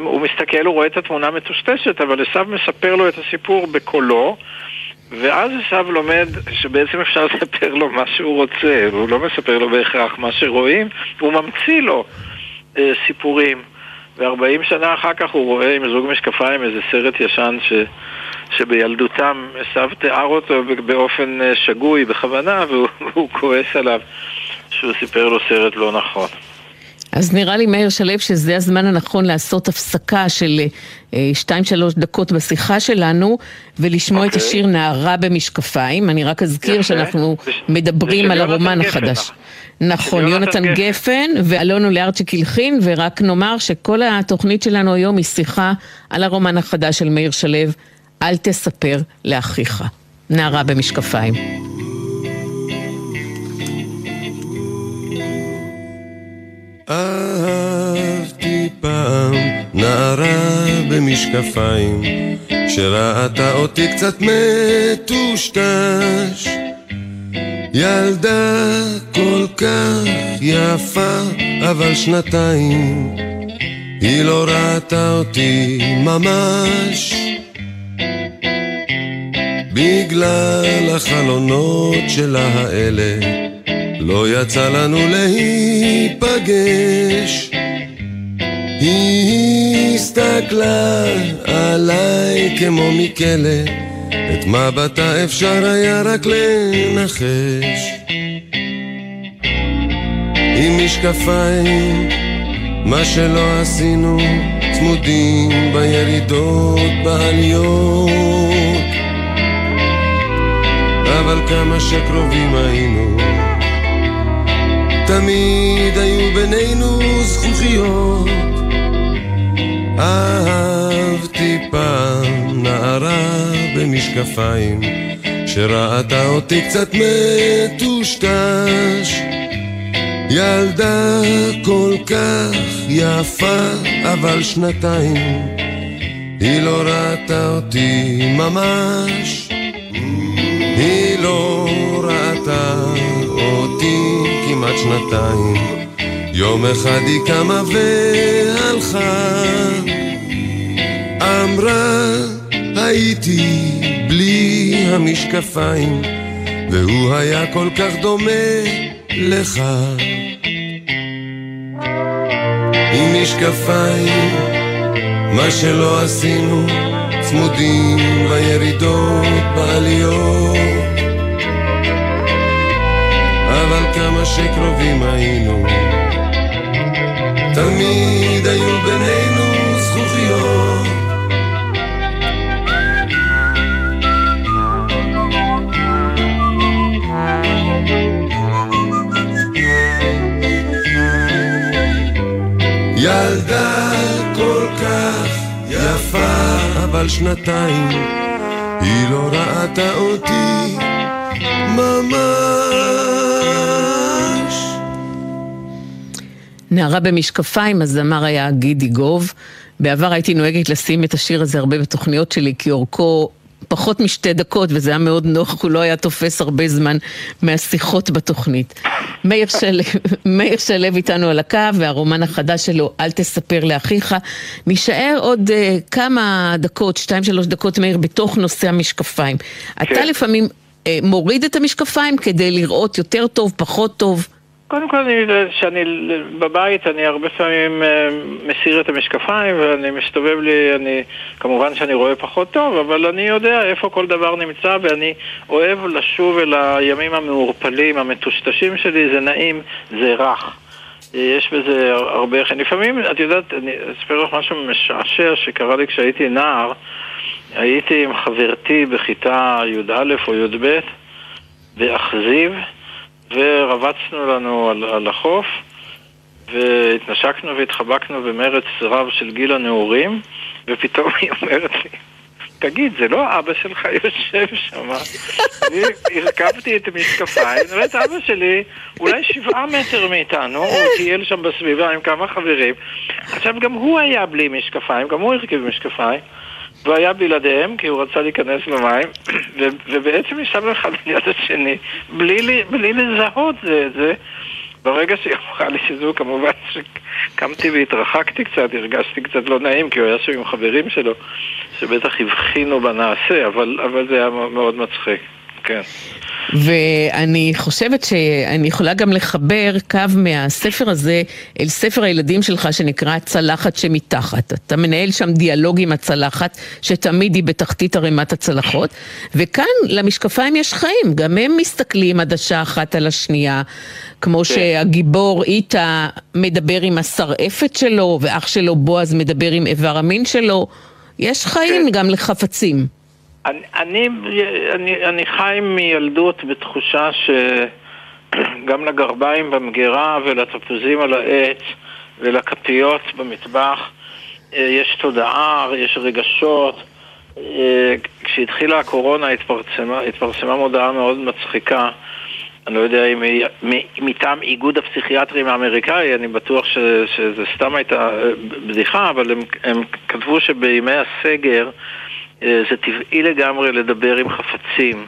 הוא מסתכל, הוא רואה את התמונה מטושטשת, אבל עשו מספר לו את הסיפור בקולו, ואז עשו לומד שבעצם אפשר לספר לו מה שהוא רוצה, הוא לא מספר לו בהכרח מה שרואים, הוא ממציא לו אה, סיפורים. ו-40 שנה אחר כך הוא רואה עם זוג משקפיים איזה סרט ישן ש... שבילדותם עשו תיאר אותו באופן אה, שגוי, בכוונה, והוא כועס עליו שהוא סיפר לו סרט לא נכון. אז נראה לי, מאיר שלו, שזה הזמן הנכון לעשות הפסקה של 2-3 אה, דקות בשיחה שלנו ולשמוע okay. את אוקיי. השיר נערה במשקפיים. אני רק אזכיר יפה. שאנחנו מדברים על הרומן החדש. נכון, יונתן גפן, גפן ואלונו לארצ'יק הלחין, ורק נאמר שכל התוכנית שלנו היום היא שיחה על הרומן החדש של מאיר שלו, אל תספר לאחיך. נערה במשקפיים. אהבתי פעם נערה במשקפיים שראתה אותי קצת מטושטש ילדה כל כך יפה אבל שנתיים היא לא ראתה אותי ממש בגלל החלונות שלה האלה לא יצא לנו להיפגש. היא הסתכלה עליי כמו מכלא, את מבטה אפשר היה רק לנחש. עם משקפיים, מה שלא עשינו, צמודים בירידות, בעליות. אבל כמה שקרובים היינו תמיד היו בינינו זכוכיות. אהבתי פעם נערה במשקפיים, שראתה אותי קצת מטושטש. ילדה כל כך יפה, אבל שנתיים, היא לא ראתה אותי ממש. לא ראתה אותי כמעט שנתיים. יום אחד היא קמה והלכה, אמרה הייתי בלי המשקפיים, והוא היה כל כך דומה לך. עם משקפיים, מה שלא עשינו, צמודים בירידות, בעליות. כמה שקרובים היינו, תמיד היו בינינו ילדה כל כך יפה, אבל שנתיים היא לא ראתה אותי ממש. נערה במשקפיים, הזמר היה גידי גוב. בעבר הייתי נוהגת לשים את השיר הזה הרבה בתוכניות שלי, כי אורכו פחות משתי דקות, וזה היה מאוד נוח, הוא לא היה תופס הרבה זמן מהשיחות בתוכנית. מאיר שלו, מאיר שלו איתנו על הקו, והרומן החדש שלו, אל תספר לאחיך. נישאר עוד uh, כמה דקות, שתיים שלוש דקות, מאיר, בתוך נושא המשקפיים. כן. אתה לפעמים uh, מוריד את המשקפיים כדי לראות יותר טוב, פחות טוב. קודם כל, כשאני בבית, אני הרבה פעמים אה, מסיר את המשקפיים ואני מסתובב לי, אני, כמובן שאני רואה פחות טוב, אבל אני יודע איפה כל דבר נמצא ואני אוהב לשוב אל הימים המעורפלים, המטושטשים שלי, זה נעים, זה רך. יש בזה הרבה... לפעמים, את יודעת, אני אספר לך משהו משעשע שקרה לי כשהייתי נער. הייתי עם חברתי בכיתה י"א או י"ב באכזיב. ורבצנו לנו על, על החוף, והתנשקנו והתחבקנו במרץ רב של גיל הנעורים, ופתאום היא אומרת לי, תגיד, זה לא אבא שלך יושב שם? אני הרכבתי את המשקפיים, נראית אבא שלי אולי שבעה מטר מאיתנו, הוא טייל שם בסביבה עם כמה חברים. עכשיו, גם הוא היה בלי משקפיים, גם הוא הרכיב משקפיים. והוא היה בלעדיהם כי הוא רצה להיכנס למים ובעצם ישבנו אחד ליד השני. בלי, בלי לזהות זה את זה. ברגע שהיא לי שזו כמובן שקמתי והתרחקתי קצת, הרגשתי קצת לא נעים כי הוא היה שם עם חברים שלו שבטח הבחינו בנעשה אבל, אבל זה היה מאוד מצחיק, כן ואני חושבת שאני יכולה גם לחבר קו מהספר הזה אל ספר הילדים שלך שנקרא צלחת שמתחת. אתה מנהל שם דיאלוג עם הצלחת, שתמיד היא בתחתית ערימת הצלחות, וכאן למשקפיים יש חיים, גם הם מסתכלים עדשה אחת על השנייה, כמו כן. שהגיבור איתה מדבר עם השרעפת שלו, ואח שלו בועז מדבר עם איבר המין שלו. יש חיים כן. גם לחפצים. אני, אני, אני, חי מילדות בתחושה שגם לגרביים במגירה ולתפוזים על העץ ולכפיות במטבח אה, יש תודעה, יש רגשות. אה, כשהתחילה הקורונה התפרסמה, התפרסמה מודעה מאוד מצחיקה אני לא יודע אם היא מטעם איגוד הפסיכיאטרים האמריקאי, אני בטוח ש, שזה סתם הייתה אה, בדיחה, אבל הם, הם כתבו שבימי הסגר זה טבעי לגמרי לדבר עם חפצים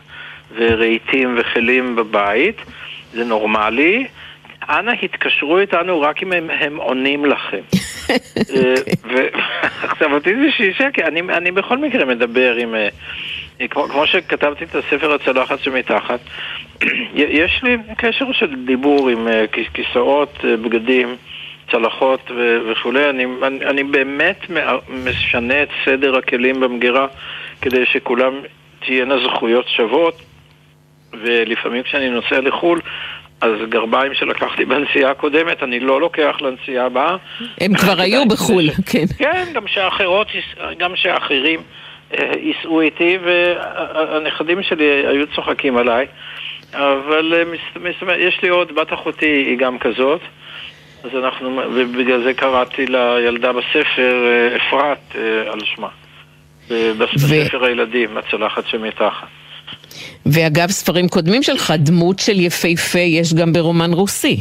ורהיטים וכלים בבית, זה נורמלי. אנא התקשרו איתנו רק אם הם, הם עונים לכם. אה, עכשיו אותי זה שישה, כי אני, אני בכל מקרה מדבר עם... אה, כמו, כמו שכתבתי את הספר הצלחת שמתחת, יש לי קשר של דיבור עם כיסאות, בגדים. צלחות וכולי, אני, אני, אני באמת משנה את סדר הכלים במגירה כדי שכולם תהיינה זכויות שוות ולפעמים כשאני נוסע לחו"ל אז גרביים שלקחתי בנסיעה הקודמת, אני לא לוקח לנסיעה הבאה. הם כבר היו בחו"ל, כן. כן, גם שאחרות, גם שאחרים אה, ייסעו איתי, והנכדים שלי היו צוחקים עליי. אבל אה, יש לי עוד, בת אחותי היא גם כזאת. אז אנחנו, ובגלל זה קראתי לילדה בספר אה, אפרת אה, על שמה. בספר ו... הילדים, הצלחת שמתחת. ואגב, ספרים קודמים שלך, דמות של יפהפה יש גם ברומן רוסי.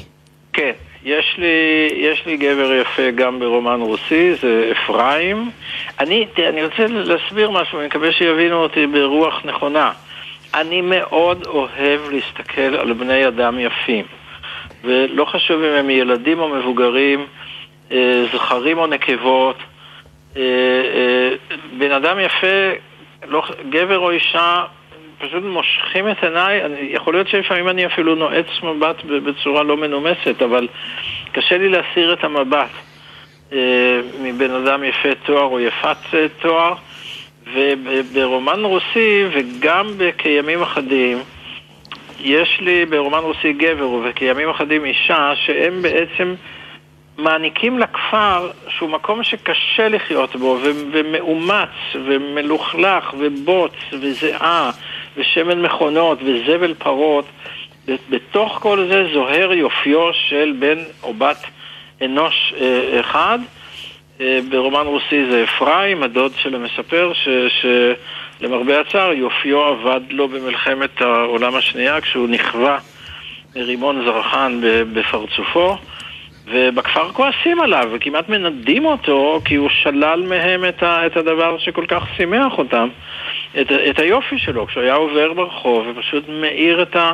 כן, יש לי, יש לי גבר יפה גם ברומן רוסי, זה אפרים. אני, אני רוצה להסביר משהו, אני מקווה שיבינו אותי ברוח נכונה. אני מאוד אוהב להסתכל על בני אדם יפים. ולא חשוב אם הם ילדים או מבוגרים, אה, זכרים או נקבות. אה, אה, בן אדם יפה, לא, גבר או אישה, פשוט מושכים את עיניי, יכול להיות שלפעמים אני אפילו נועץ מבט בצורה לא מנומסת, אבל קשה לי להסיר את המבט אה, מבן אדם יפה תואר או יפת תואר, וברומן רוסי וגם כימים אחדים, יש לי ברומן רוסי גבר, וכימים אחדים אישה, שהם בעצם מעניקים לכפר, שהוא מקום שקשה לחיות בו, ו- ומאומץ, ומלוכלך, ובוץ, וזיעה, ושמן מכונות, וזבל פרות, בתוך כל זה זוהר יופיו של בן או בת אנוש אה, אחד. אה, ברומן רוסי זה אפרים, הדוד של המספר, שלמרבה הצער יופיו אבד לו במלחמת העולם השנייה כשהוא נכווה מרימון זרחן בפרצופו. ובכפר כועסים עליו וכמעט מנדים אותו כי הוא שלל מהם את, ה, את הדבר שכל כך שימח אותם, את, את היופי שלו, כשהוא היה עובר ברחוב ופשוט מאיר את, ה,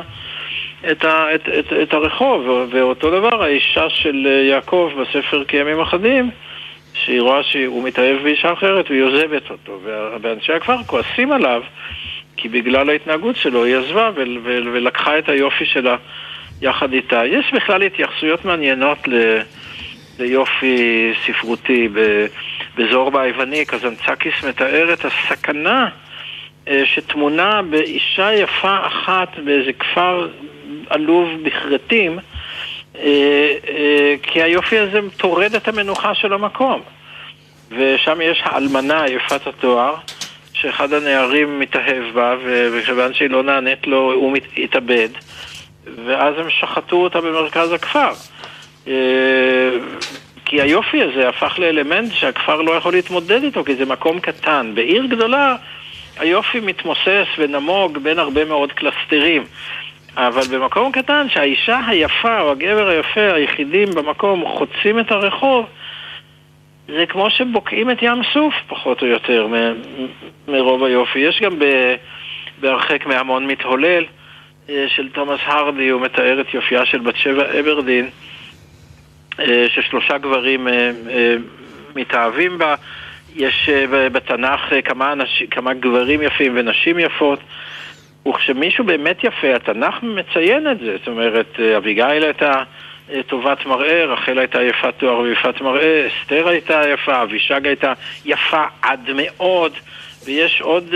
את, ה, את, את, את הרחוב. ואותו דבר האישה של יעקב בספר כימים אחדים, שהיא רואה שהוא מתאהב באישה אחרת והיא עוזבת אותו. ואנשי הכפר כועסים עליו כי בגלל ההתנהגות שלו היא עזבה ולקחה את היופי שלה. יחד איתה. יש בכלל התייחסויות מעניינות ל... ליופי ספרותי. בזורבה היווני, קזנצקיס מתאר את הסכנה אה, שטמונה באישה יפה אחת באיזה כפר עלוב בכרתים, כי היופי הזה טורד את המנוחה של המקום. ושם יש האלמנה יפת התואר, שאחד הנערים מתאהב בה, וכיוון שהיא לא נענית לו, הוא התאבד. ואז הם שחטו אותה במרכז הכפר. אה, כי היופי הזה הפך לאלמנט שהכפר לא יכול להתמודד איתו, כי זה מקום קטן. בעיר גדולה היופי מתמוסס ונמוג בין הרבה מאוד קלסטרים. אבל במקום קטן, שהאישה היפה או הגבר היפה היחידים במקום חוצים את הרחוב, זה כמו שבוקעים את ים סוף, פחות או יותר, מרוב היופי. יש גם בהרחק מהמון מתהולל. אה, של תומאס הרדי, הוא מתאר את יופייה של בת שבע אברדין, אה, ששלושה גברים אה, מתאהבים בה. יש בתנ"ך כמה, אנשים, כמה גברים יפים ונשים יפות, וכשמישהו באמת יפה, התנ"ך מציין את זה. זאת אומרת, אביגיל הייתה טובת מראה, רחל הייתה יפת תואר ויפת מראה, אסתר הייתה יפה, אבישג הייתה יפה עד מאוד. ויש עוד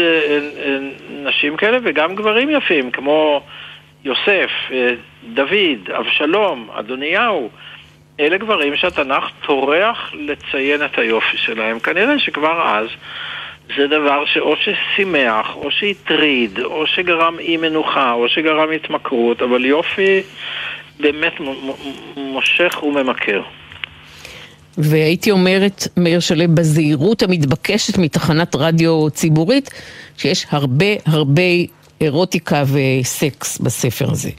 נשים כאלה וגם גברים יפים, כמו יוסף, אה, דוד, אבשלום, אדוניהו, אלה גברים שהתנ"ך טורח לציין את היופי שלהם. כנראה שכבר אז זה דבר שאו ששימח, או שהטריד, או שגרם אי מנוחה, או שגרם התמכרות, אבל יופי באמת מושך וממכר. והייתי אומרת, מאיר שלו, בזהירות המתבקשת מתחנת רדיו ציבורית, שיש הרבה הרבה אירוטיקה וסקס בספר הזה.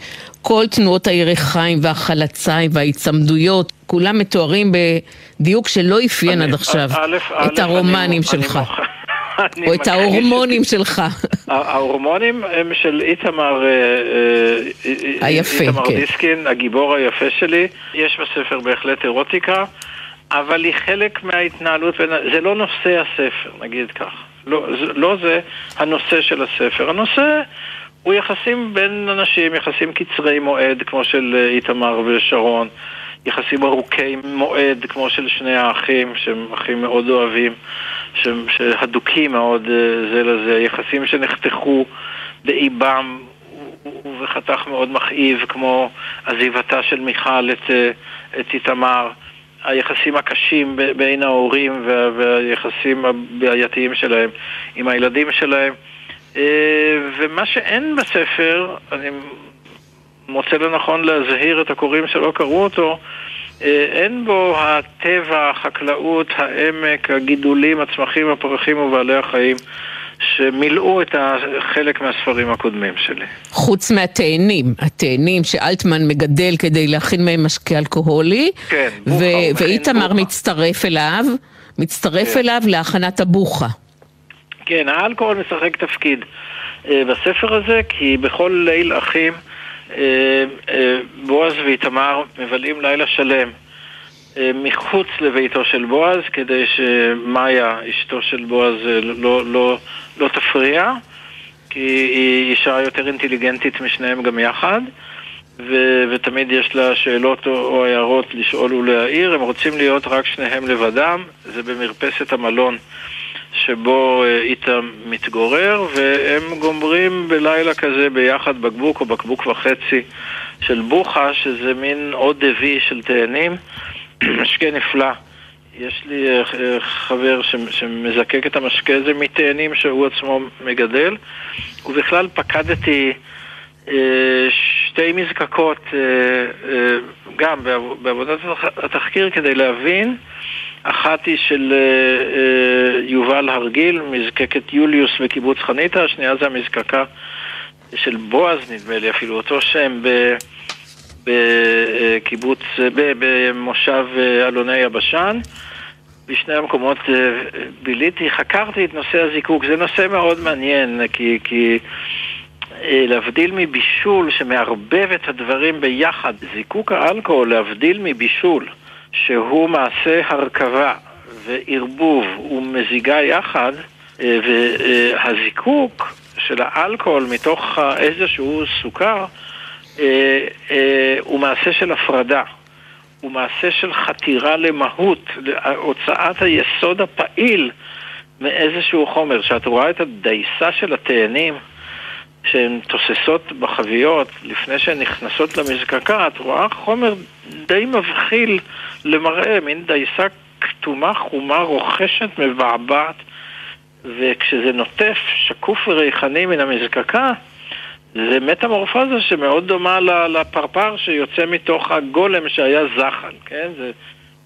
כל תנועות הירכיים והחלציים וההיצמדויות, כולם מתוארים בדיוק שלא אפיין עד עכשיו את הרומנים שלך. או את ההורמונים שלך. ההורמונים הם של איתמר, אה, אה, היפה, איתמר כן. דיסקין, הגיבור היפה שלי. יש בספר בהחלט אירוטיקה, אבל היא חלק מההתנהלות, זה לא נושא הספר, נגיד כך. לא, לא זה הנושא של הספר. הנושא הוא יחסים בין אנשים, יחסים קצרי מועד, כמו של אה, איתמר ושרון, יחסים ארוכי מועד, כמו של שני האחים, שהם אחים מאוד אוהבים, שהדוקים מאוד אה, זה לזה, יחסים שנחתכו באיבם ובחתך מאוד מכאיב, כמו עזיבתה של מיכל את, אה, את איתמר. היחסים הקשים בין ההורים והיחסים הבעייתיים שלהם עם הילדים שלהם. אה, ומה שאין בספר, אני מוצא לנכון להזהיר את הקוראים שלא קראו אותו, אין בו הטבע, החקלאות, העמק, הגידולים, הצמחים, הפרחים ובעלי החיים שמילאו את חלק מהספרים הקודמים שלי. חוץ מהתאנים, התאנים שאלטמן מגדל כדי להכין מהם משקה אלכוהולי. כן, בוכה. ואיתמר מצטרף אליו, מצטרף כן. אליו להכנת הבוכה. כן, האלכוהול משחק תפקיד אה, בספר הזה, כי בכל ליל אחים אה, אה, בועז ואיתמר מבלים לילה שלם. אה, מחוץ לביתו של בועז, כדי שמאיה, אשתו של בועז, אה, לא, לא, לא תפריע, כי היא אישה יותר אינטליגנטית משניהם גם יחד, ו, ותמיד יש לה שאלות או, או הערות לשאול ולהעיר, הם רוצים להיות רק שניהם לבדם, זה במרפסת המלון. שבו אה, איתם מתגורר, והם גומרים בלילה כזה ביחד בקבוק או בקבוק וחצי של בוכה, שזה מין עוד דבי של תאנים. משקה נפלא. יש לי אה, חבר שמזקק את המשקה הזה מתאנים שהוא עצמו מגדל, ובכלל פקדתי שתי מזקקות גם בעבודת התחקיר כדי להבין אחת היא של יובל הרגיל, מזקקת יוליוס בקיבוץ חניתה, השנייה זה המזקקה של בועז, נדמה לי, אפילו אותו שם, בקיבוץ, במושב אלוני יבשן. בשני המקומות ביליתי, חקרתי את נושא הזיקוק. זה נושא מאוד מעניין, כי, כי להבדיל מבישול שמערבב את הדברים ביחד, זיקוק האלכוהול, להבדיל מבישול, שהוא מעשה הרכבה וערבוב ומזיגה יחד, והזיקוק של האלכוהול מתוך איזשהו סוכר אה, אה, הוא מעשה של הפרדה. הוא מעשה של חתירה למהות, הוצאת היסוד הפעיל מאיזשהו חומר. כשאת רואה את הדייסה של התאנים שהן תוססות בחביות לפני שהן נכנסות למזקקה, את רואה חומר די מבחיל למראה, מין דייסה כתומה, חומה, רוכשת, מבעבעת. וכשזה נוטף שקוף וריחני מן המזקקה, זה מטמורפוזה שמאוד דומה לפרפר שיוצא מתוך הגולם שהיה זחל, כן? זה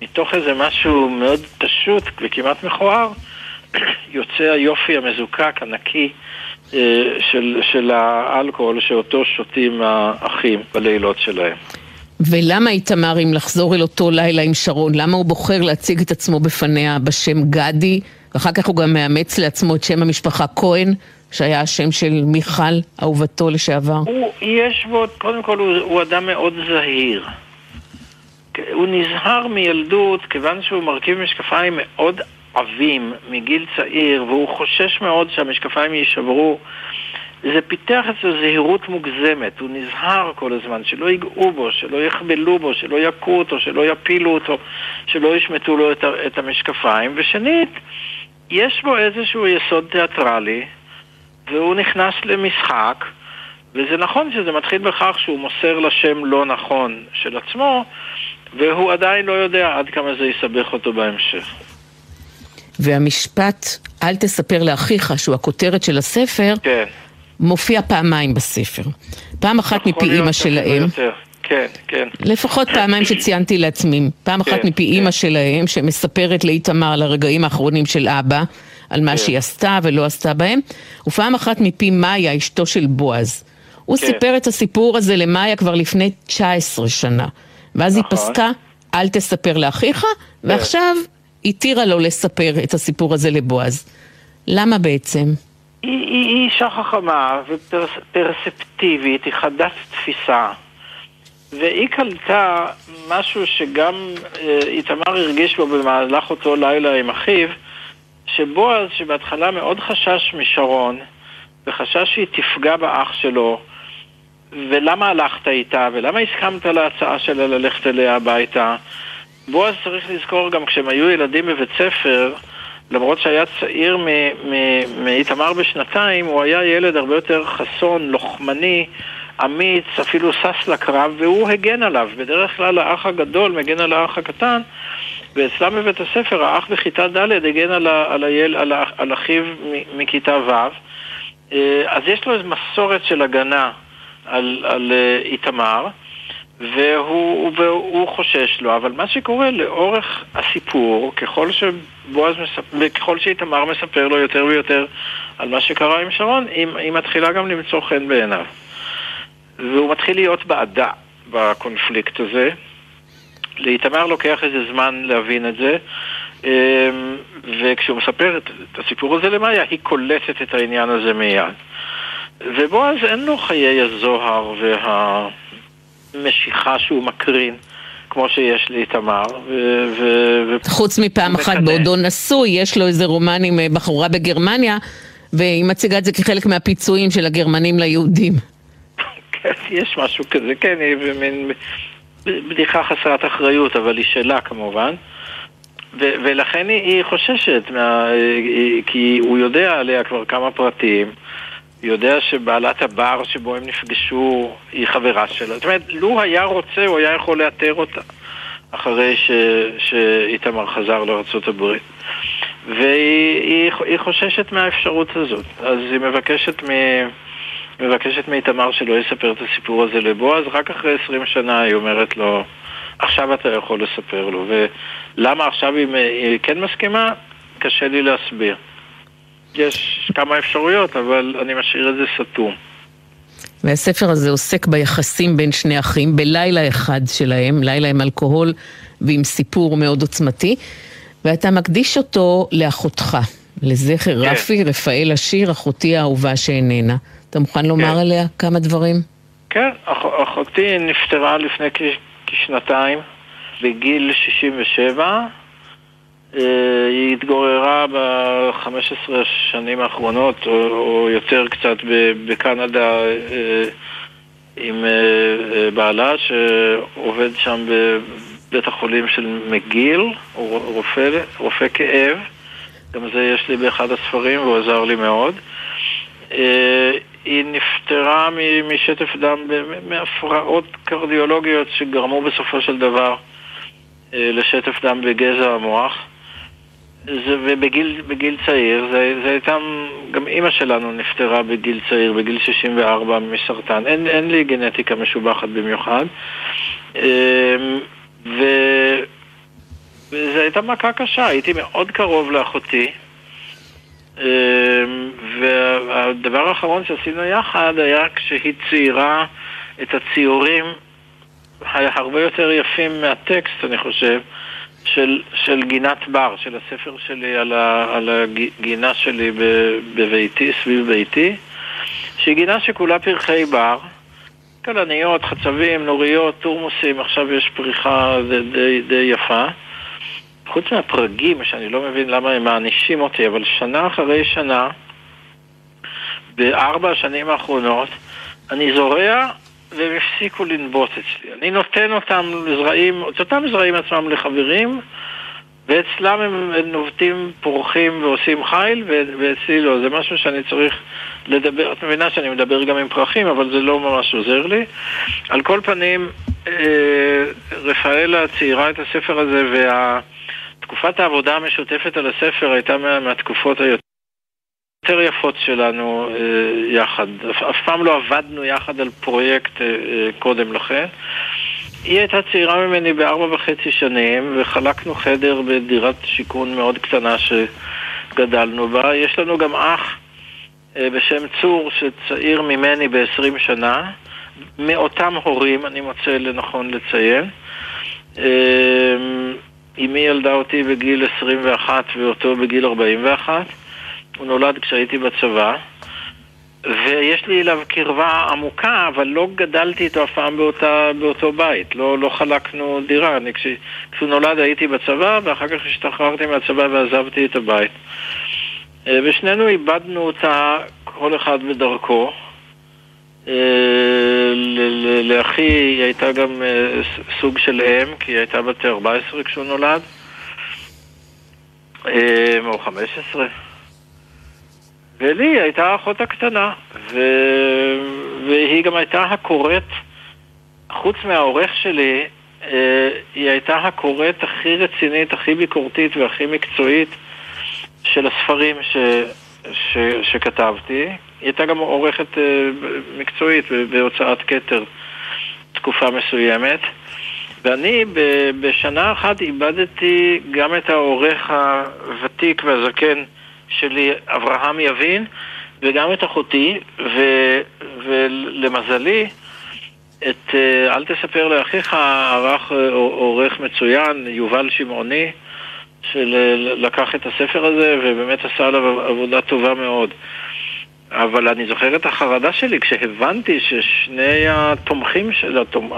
מתוך איזה משהו מאוד פשוט וכמעט מכוער, יוצא היופי המזוקק, הנקי, אה, של, של האלכוהול שאותו שותים האחים בלילות שלהם. ולמה איתמר, אם לחזור אל אותו לילה עם שרון, למה הוא בוחר להציג את עצמו בפניה בשם גדי, ואחר כך הוא גם מאמץ לעצמו את שם המשפחה כהן, שהיה השם של מיכל, אהובתו לשעבר? הוא, יש בו, קודם כל הוא, הוא אדם מאוד זהיר. הוא נזהר מילדות, כיוון שהוא מרכיב משקפיים מאוד עבים מגיל צעיר, והוא חושש מאוד שהמשקפיים יישברו. זה פיתח אצלו זהירות מוגזמת, הוא נזהר כל הזמן, שלא ייגעו בו, שלא יחבלו בו, שלא יכו אותו, שלא יפילו אותו, שלא ישמטו לו את המשקפיים. ושנית, יש בו איזשהו יסוד תיאטרלי, והוא נכנס למשחק, וזה נכון שזה מתחיל בכך שהוא מוסר לשם לא נכון של עצמו, והוא עדיין לא יודע עד כמה זה יסבך אותו בהמשך. והמשפט, אל תספר לאחיך, שהוא הכותרת של הספר, כן. מופיע פעמיים בספר. פעם אחת מפי אימא שלהם. כן, כן. לפחות פעמיים שציינתי לעצמי. פעם אחת כן, מפי כן. אימא שלהם, שמספרת לאיתמר על הרגעים האחרונים של אבא, על מה כן. שהיא עשתה ולא עשתה בהם, ופעם אחת מפי מאיה, אשתו של בועז. הוא כן. סיפר את הסיפור הזה למאיה כבר לפני 19 שנה. ואז נכון. היא פסקה, אל תספר לאחיך, כן. ועכשיו התירה לו לספר את הסיפור הזה לבועז. למה בעצם? היא, היא, היא אישה חכמה ופרספטיבית, היא חדת תפיסה. והיא קלטה משהו שגם אה, איתמר הרגיש בו במהלך אותו לילה עם אחיו, שבועז, שבהתחלה מאוד חשש משרון, וחשש שהיא תפגע באח שלו, ולמה הלכת איתה, ולמה הסכמת להצעה שלה ללכת אליה הביתה. בועז צריך לזכור גם כשהם היו ילדים בבית ספר, למרות שהיה צעיר מאיתמר בשנתיים, הוא היה ילד הרבה יותר חסון, לוחמני, אמיץ, אפילו שש לקרב, והוא הגן עליו. בדרך כלל האח הגדול מגן על האח הקטן, ואצלם בבית הספר האח בכיתה ד' הגן על, ה, על, היל, על, ה, על אחיו מכיתה ו'. אה, אז יש לו איזו מסורת של הגנה על, על אה, איתמר. והוא, והוא חושש לו, אבל מה שקורה לאורך הסיפור, ככל שבועז מספר, ככל שאיתמר מספר לו יותר ויותר על מה שקרה עם שרון, היא, היא מתחילה גם למצוא חן בעיניו. והוא מתחיל להיות בעדה בקונפליקט הזה. לאיתמר לוקח איזה זמן להבין את זה, אמ, וכשהוא מספר את, הסיפור הזה למאיה, היא קולטת את העניין הזה מיד. ובועז אין לו חיי הזוהר והמשיכה שהוא מקרין. כמו שיש לאיתמר. ו- חוץ מפעם אחת בעודו נשוי, יש לו איזה רומן עם אה, בחורה בגרמניה, והיא מציגה את זה כחלק מהפיצויים של הגרמנים ליהודים. יש משהו כזה, כן, היא מין בדיחה חסרת אחריות, אבל היא שלה כמובן. ו- ולכן היא, היא חוששת, מה, כי הוא יודע עליה כבר כמה פרטים. יודע שבעלת הבר שבו הם נפגשו היא חברה שלה. זאת אומרת, לו היה רוצה, הוא היה יכול לאתר אותה. אחרי ש, שאיתמר חזר לארה"ב. והיא חוששת מהאפשרות הזאת, אז היא מבקשת מ... מבקשת מאיתמר שלא יספר את הסיפור הזה לבועז, רק אחרי עשרים שנה היא אומרת לו, עכשיו אתה יכול לספר לו. ולמה עכשיו היא, היא כן מסכימה? קשה לי להסביר. יש כמה אפשרויות, אבל אני משאיר את זה סתום. והספר הזה עוסק ביחסים בין שני אחים בלילה אחד שלהם, לילה עם אלכוהול ועם סיפור מאוד עוצמתי, ואתה מקדיש אותו לאחותך, לזכר כן. רפי רפאל השיר, אחותי האהובה שאיננה. אתה מוכן לומר כן. עליה כמה דברים? כן, אח, אחותי נפטרה לפני כשנתיים, בגיל 67. אה, היא התגוררה ב-15 השנים האחרונות, או, או יותר קצת, בקנדה אה, עם אה, בעלה שעובד שם בבית החולים של מגיל, רופא, רופא כאב, גם זה יש לי באחד הספרים והוא עזר לי מאוד. היא נפטרה משטף דם, מהפרעות קרדיולוגיות שגרמו בסופו של דבר לשטף דם בגזע המוח. זה, ובגיל בגיל צעיר, זה, זה הייתה, גם אימא שלנו נפטרה בגיל צעיר, בגיל 64 מסרטן. אין, אין לי גנטיקה משובחת במיוחד. אמ, ו... וזו הייתה מכה קשה, הייתי מאוד קרוב לאחותי. אמ, והדבר האחרון שעשינו יחד היה כשהיא ציירה את הציורים הרבה יותר יפים מהטקסט, אני חושב. של, של גינת בר, של הספר שלי על, ה, על הגינה שלי בביתי, סביב ביתי, שהיא גינה שכולה פרחי בר, כלניות, חצבים, נוריות, תורמוסים, עכשיו יש פריחה די, די, די יפה. חוץ מהפרגים, שאני לא מבין למה הם מענישים אותי, אבל שנה אחרי שנה, בארבע השנים האחרונות, אני זורע והם הפסיקו לנבוט אצלי. אני נותן אותם לזרעים, את אותם זרעים עצמם לחברים, ואצלם הם נובטים, פורחים ועושים חיל, ואצלי לא. זה משהו שאני צריך לדבר, את מבינה שאני מדבר גם עם פרחים, אבל זה לא ממש עוזר לי. על כל פנים, אה, רפאלה ציירה את הספר הזה, ותקופת העבודה המשותפת על הספר הייתה מה, מהתקופות היותר... יותר יפות שלנו אה, יחד. אף, פעם לא עבדנו יחד על פרויקט אה, אה, קודם לכן. היא הייתה צעירה ממני בארבע וחצי שנים, וחלקנו חדר בדירת שיכון מאוד קטנה שגדלנו בה. יש לנו גם אח אה, בשם צור, שצעיר ממני ב-20 שנה, מאותם הורים, אני מוצא לנכון לציין. אה, אמי ילדה אותי בגיל 21 ואותו בגיל 41. הוא נולד כשהייתי בצבא, ויש לי אליו קרבה עמוקה, אבל לא גדלתי איתו אף פעם באותה, באותו בית, לא, לא חלקנו דירה. אני, כש, כשהוא נולד הייתי בצבא, ואחר כך השתחררתי מהצבא ועזבתי את הבית. אה, ושנינו איבדנו אותה, כל אחד בדרכו. אה, לאחי היא הייתה גם אה, סוג של אם, כי היא הייתה בת 14 כשהוא נולד, או 15. ולי הייתה האחות הקטנה, ו... והיא גם הייתה הקוראת, חוץ מהעורך שלי, אה, היא הייתה הקוראת הכי רצינית, הכי ביקורתית והכי מקצועית של הספרים ש... ש... שכתבתי. היא הייתה גם עורכת אה, מקצועית בהוצאת כתר תקופה מסוימת. ואני בשנה אחת איבדתי גם את העורך הוותיק והזקן שלי, אברהם יבין, וגם את אחותי, ו, ולמזלי, את אה, אל תספר לאחיך ערך אה, עורך מצוין, יובל שמעוני, שלקח את הספר הזה ובאמת עשה עליו עבודה טובה מאוד. אבל אני זוכר את החרדה שלי כשהבנתי ששני התומכים של, התומ...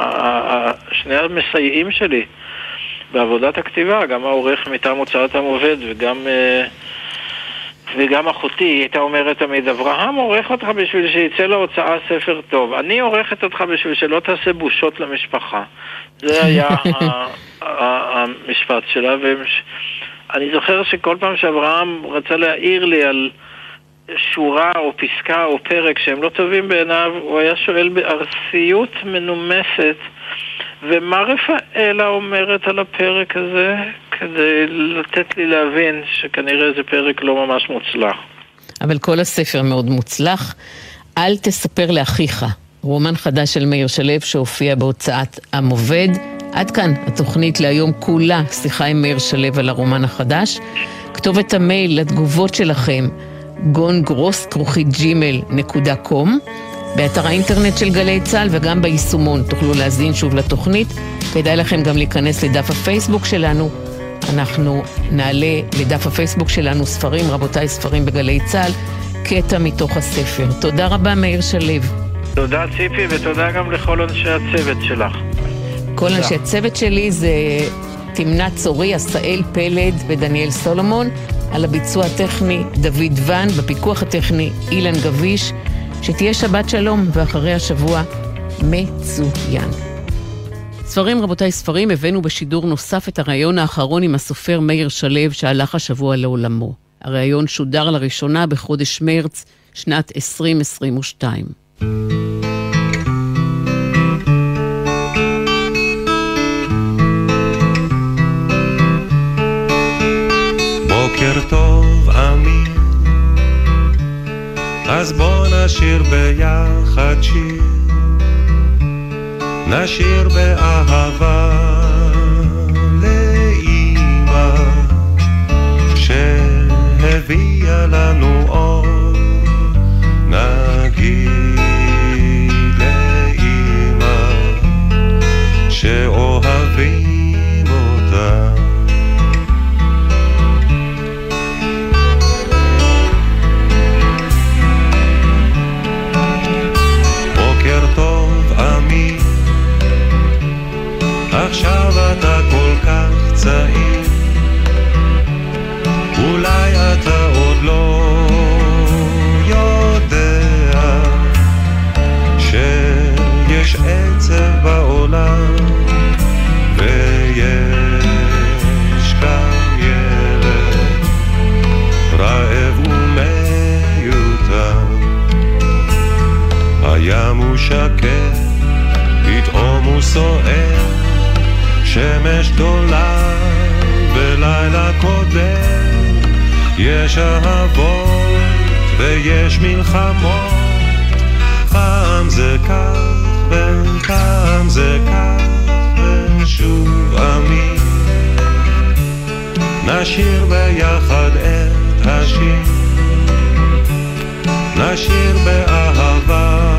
שני המסייעים שלי בעבודת הכתיבה, גם העורך מטעם הוצאת המובד וגם uh, וגם אחותי, הייתה אומרת תמיד, אברהם עורך אותך בשביל שיצא להוצאה ספר טוב. אני עורכת אותך בשביל שלא תעשה בושות למשפחה. זה היה המשפט שלה. ואני זוכר שכל פעם שאברהם רצה להעיר לי על שורה או פסקה או פרק שהם לא טובים בעיניו, הוא היה שואל בארסיות מנומסת, ומה רפאלה אומרת על הפרק הזה, כדי לתת לי להבין שכנראה זה פרק לא ממש מוצלח. אבל כל הספר מאוד מוצלח. אל תספר לאחיך, רומן חדש של מאיר שלו שהופיע בהוצאת עם עובד. עד כאן התוכנית להיום כולה, שיחה עם מאיר שלו על הרומן החדש. כתובת המייל לתגובות שלכם, גון כרוכית ג'ימל נקודה קום. באתר האינטרנט של גלי צה"ל וגם ביישומון תוכלו להזין שוב לתוכנית. כדאי לכם גם להיכנס לדף הפייסבוק שלנו. אנחנו נעלה לדף הפייסבוק שלנו ספרים, רבותיי, ספרים בגלי צה"ל, קטע מתוך הספר. תודה רבה, מאיר שלו. תודה ציפי ותודה גם לכל אנשי הצוות שלך. כל אנשי הצוות שלי זה תמנת צורי, עשאל פלד ודניאל סולומון. על הביצוע הטכני דוד ון, בפיקוח הטכני אילן גביש. שתהיה שבת שלום, ואחרי השבוע מצוין. ספרים, רבותיי, ספרים, הבאנו בשידור נוסף את הריאיון האחרון עם הסופר מאיר שלו שהלך השבוע לעולמו. הריאיון שודר לראשונה בחודש מרץ שנת 2022. בוקר טוב, אמיר אז בוא נשיר ביחד שיר, נשיר באהבה לאימא שהביאה לנו אור, יש אהבות ויש מלחמות. פעם זה כך ופעם זה כך ושוב אמין נשיר ביחד את השיר. נשיר באהבה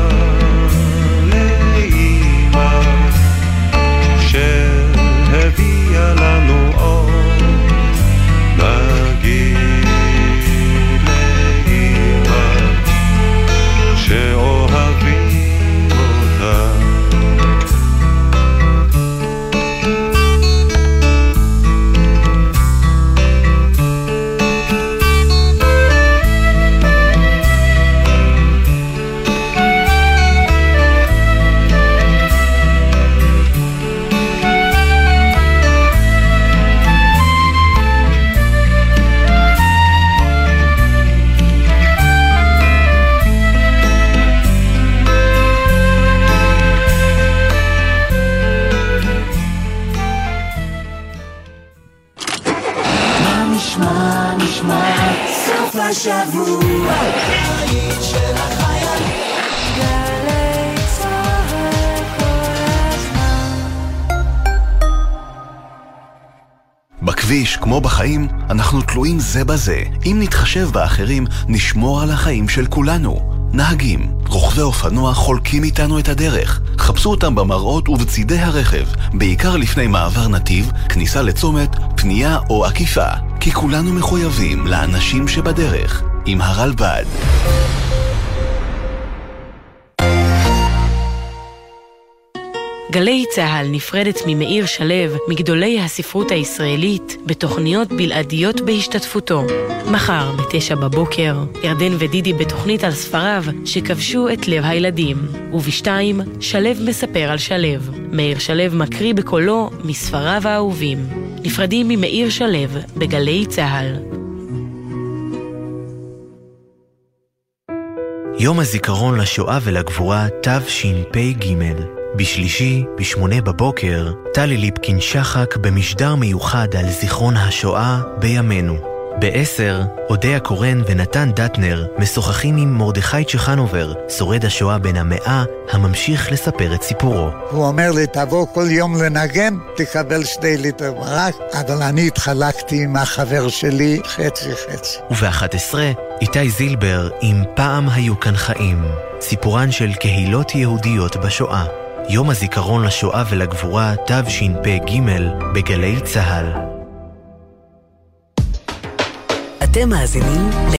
בכביש, כמו בחיים, אנחנו תלויים זה בזה. אם נתחשב באחרים, נשמור על החיים של כולנו. נהגים, רוכבי אופנוע חולקים איתנו את הדרך. חפשו אותם במראות ובצידי הרכב, בעיקר לפני מעבר נתיב, כניסה לצומת, פנייה או עקיפה. כי כולנו מחויבים לאנשים שבדרך, עם הרלב"ד. גלי צה"ל נפרדת ממאיר שלו, מגדולי הספרות הישראלית, בתוכניות בלעדיות בהשתתפותו. מחר, בתשע בבוקר, ירדן ודידי בתוכנית על ספריו שכבשו את לב הילדים. ובשתיים, שלו מספר על שלו. מאיר שלו מקריא בקולו מספריו האהובים. נפרדים ממאיר שלו בגלי צה"ל. יום הזיכרון לשואה ולגבורה תשפ"ג בשלישי, בשמונה בבוקר, טלי ליפקין שחק במשדר מיוחד על זיכרון השואה בימינו. בעשר, אודיה קורן ונתן דטנר משוחחים עם מרדכי צ'חנובר, שורד השואה בן המאה, הממשיך לספר את סיפורו. הוא אומר לי, תבוא כל יום לנגן, תקבל שתי ליטר מרק, אבל אני התחלקתי עם החבר שלי חצי חצי. ובאחת עשרה, איתי זילבר עם פעם היו כאן חיים, סיפורן של קהילות יהודיות בשואה. יום הזיכרון לשואה ולגבורה תשפ"ג בגלי צה"ל. אתם מאזינים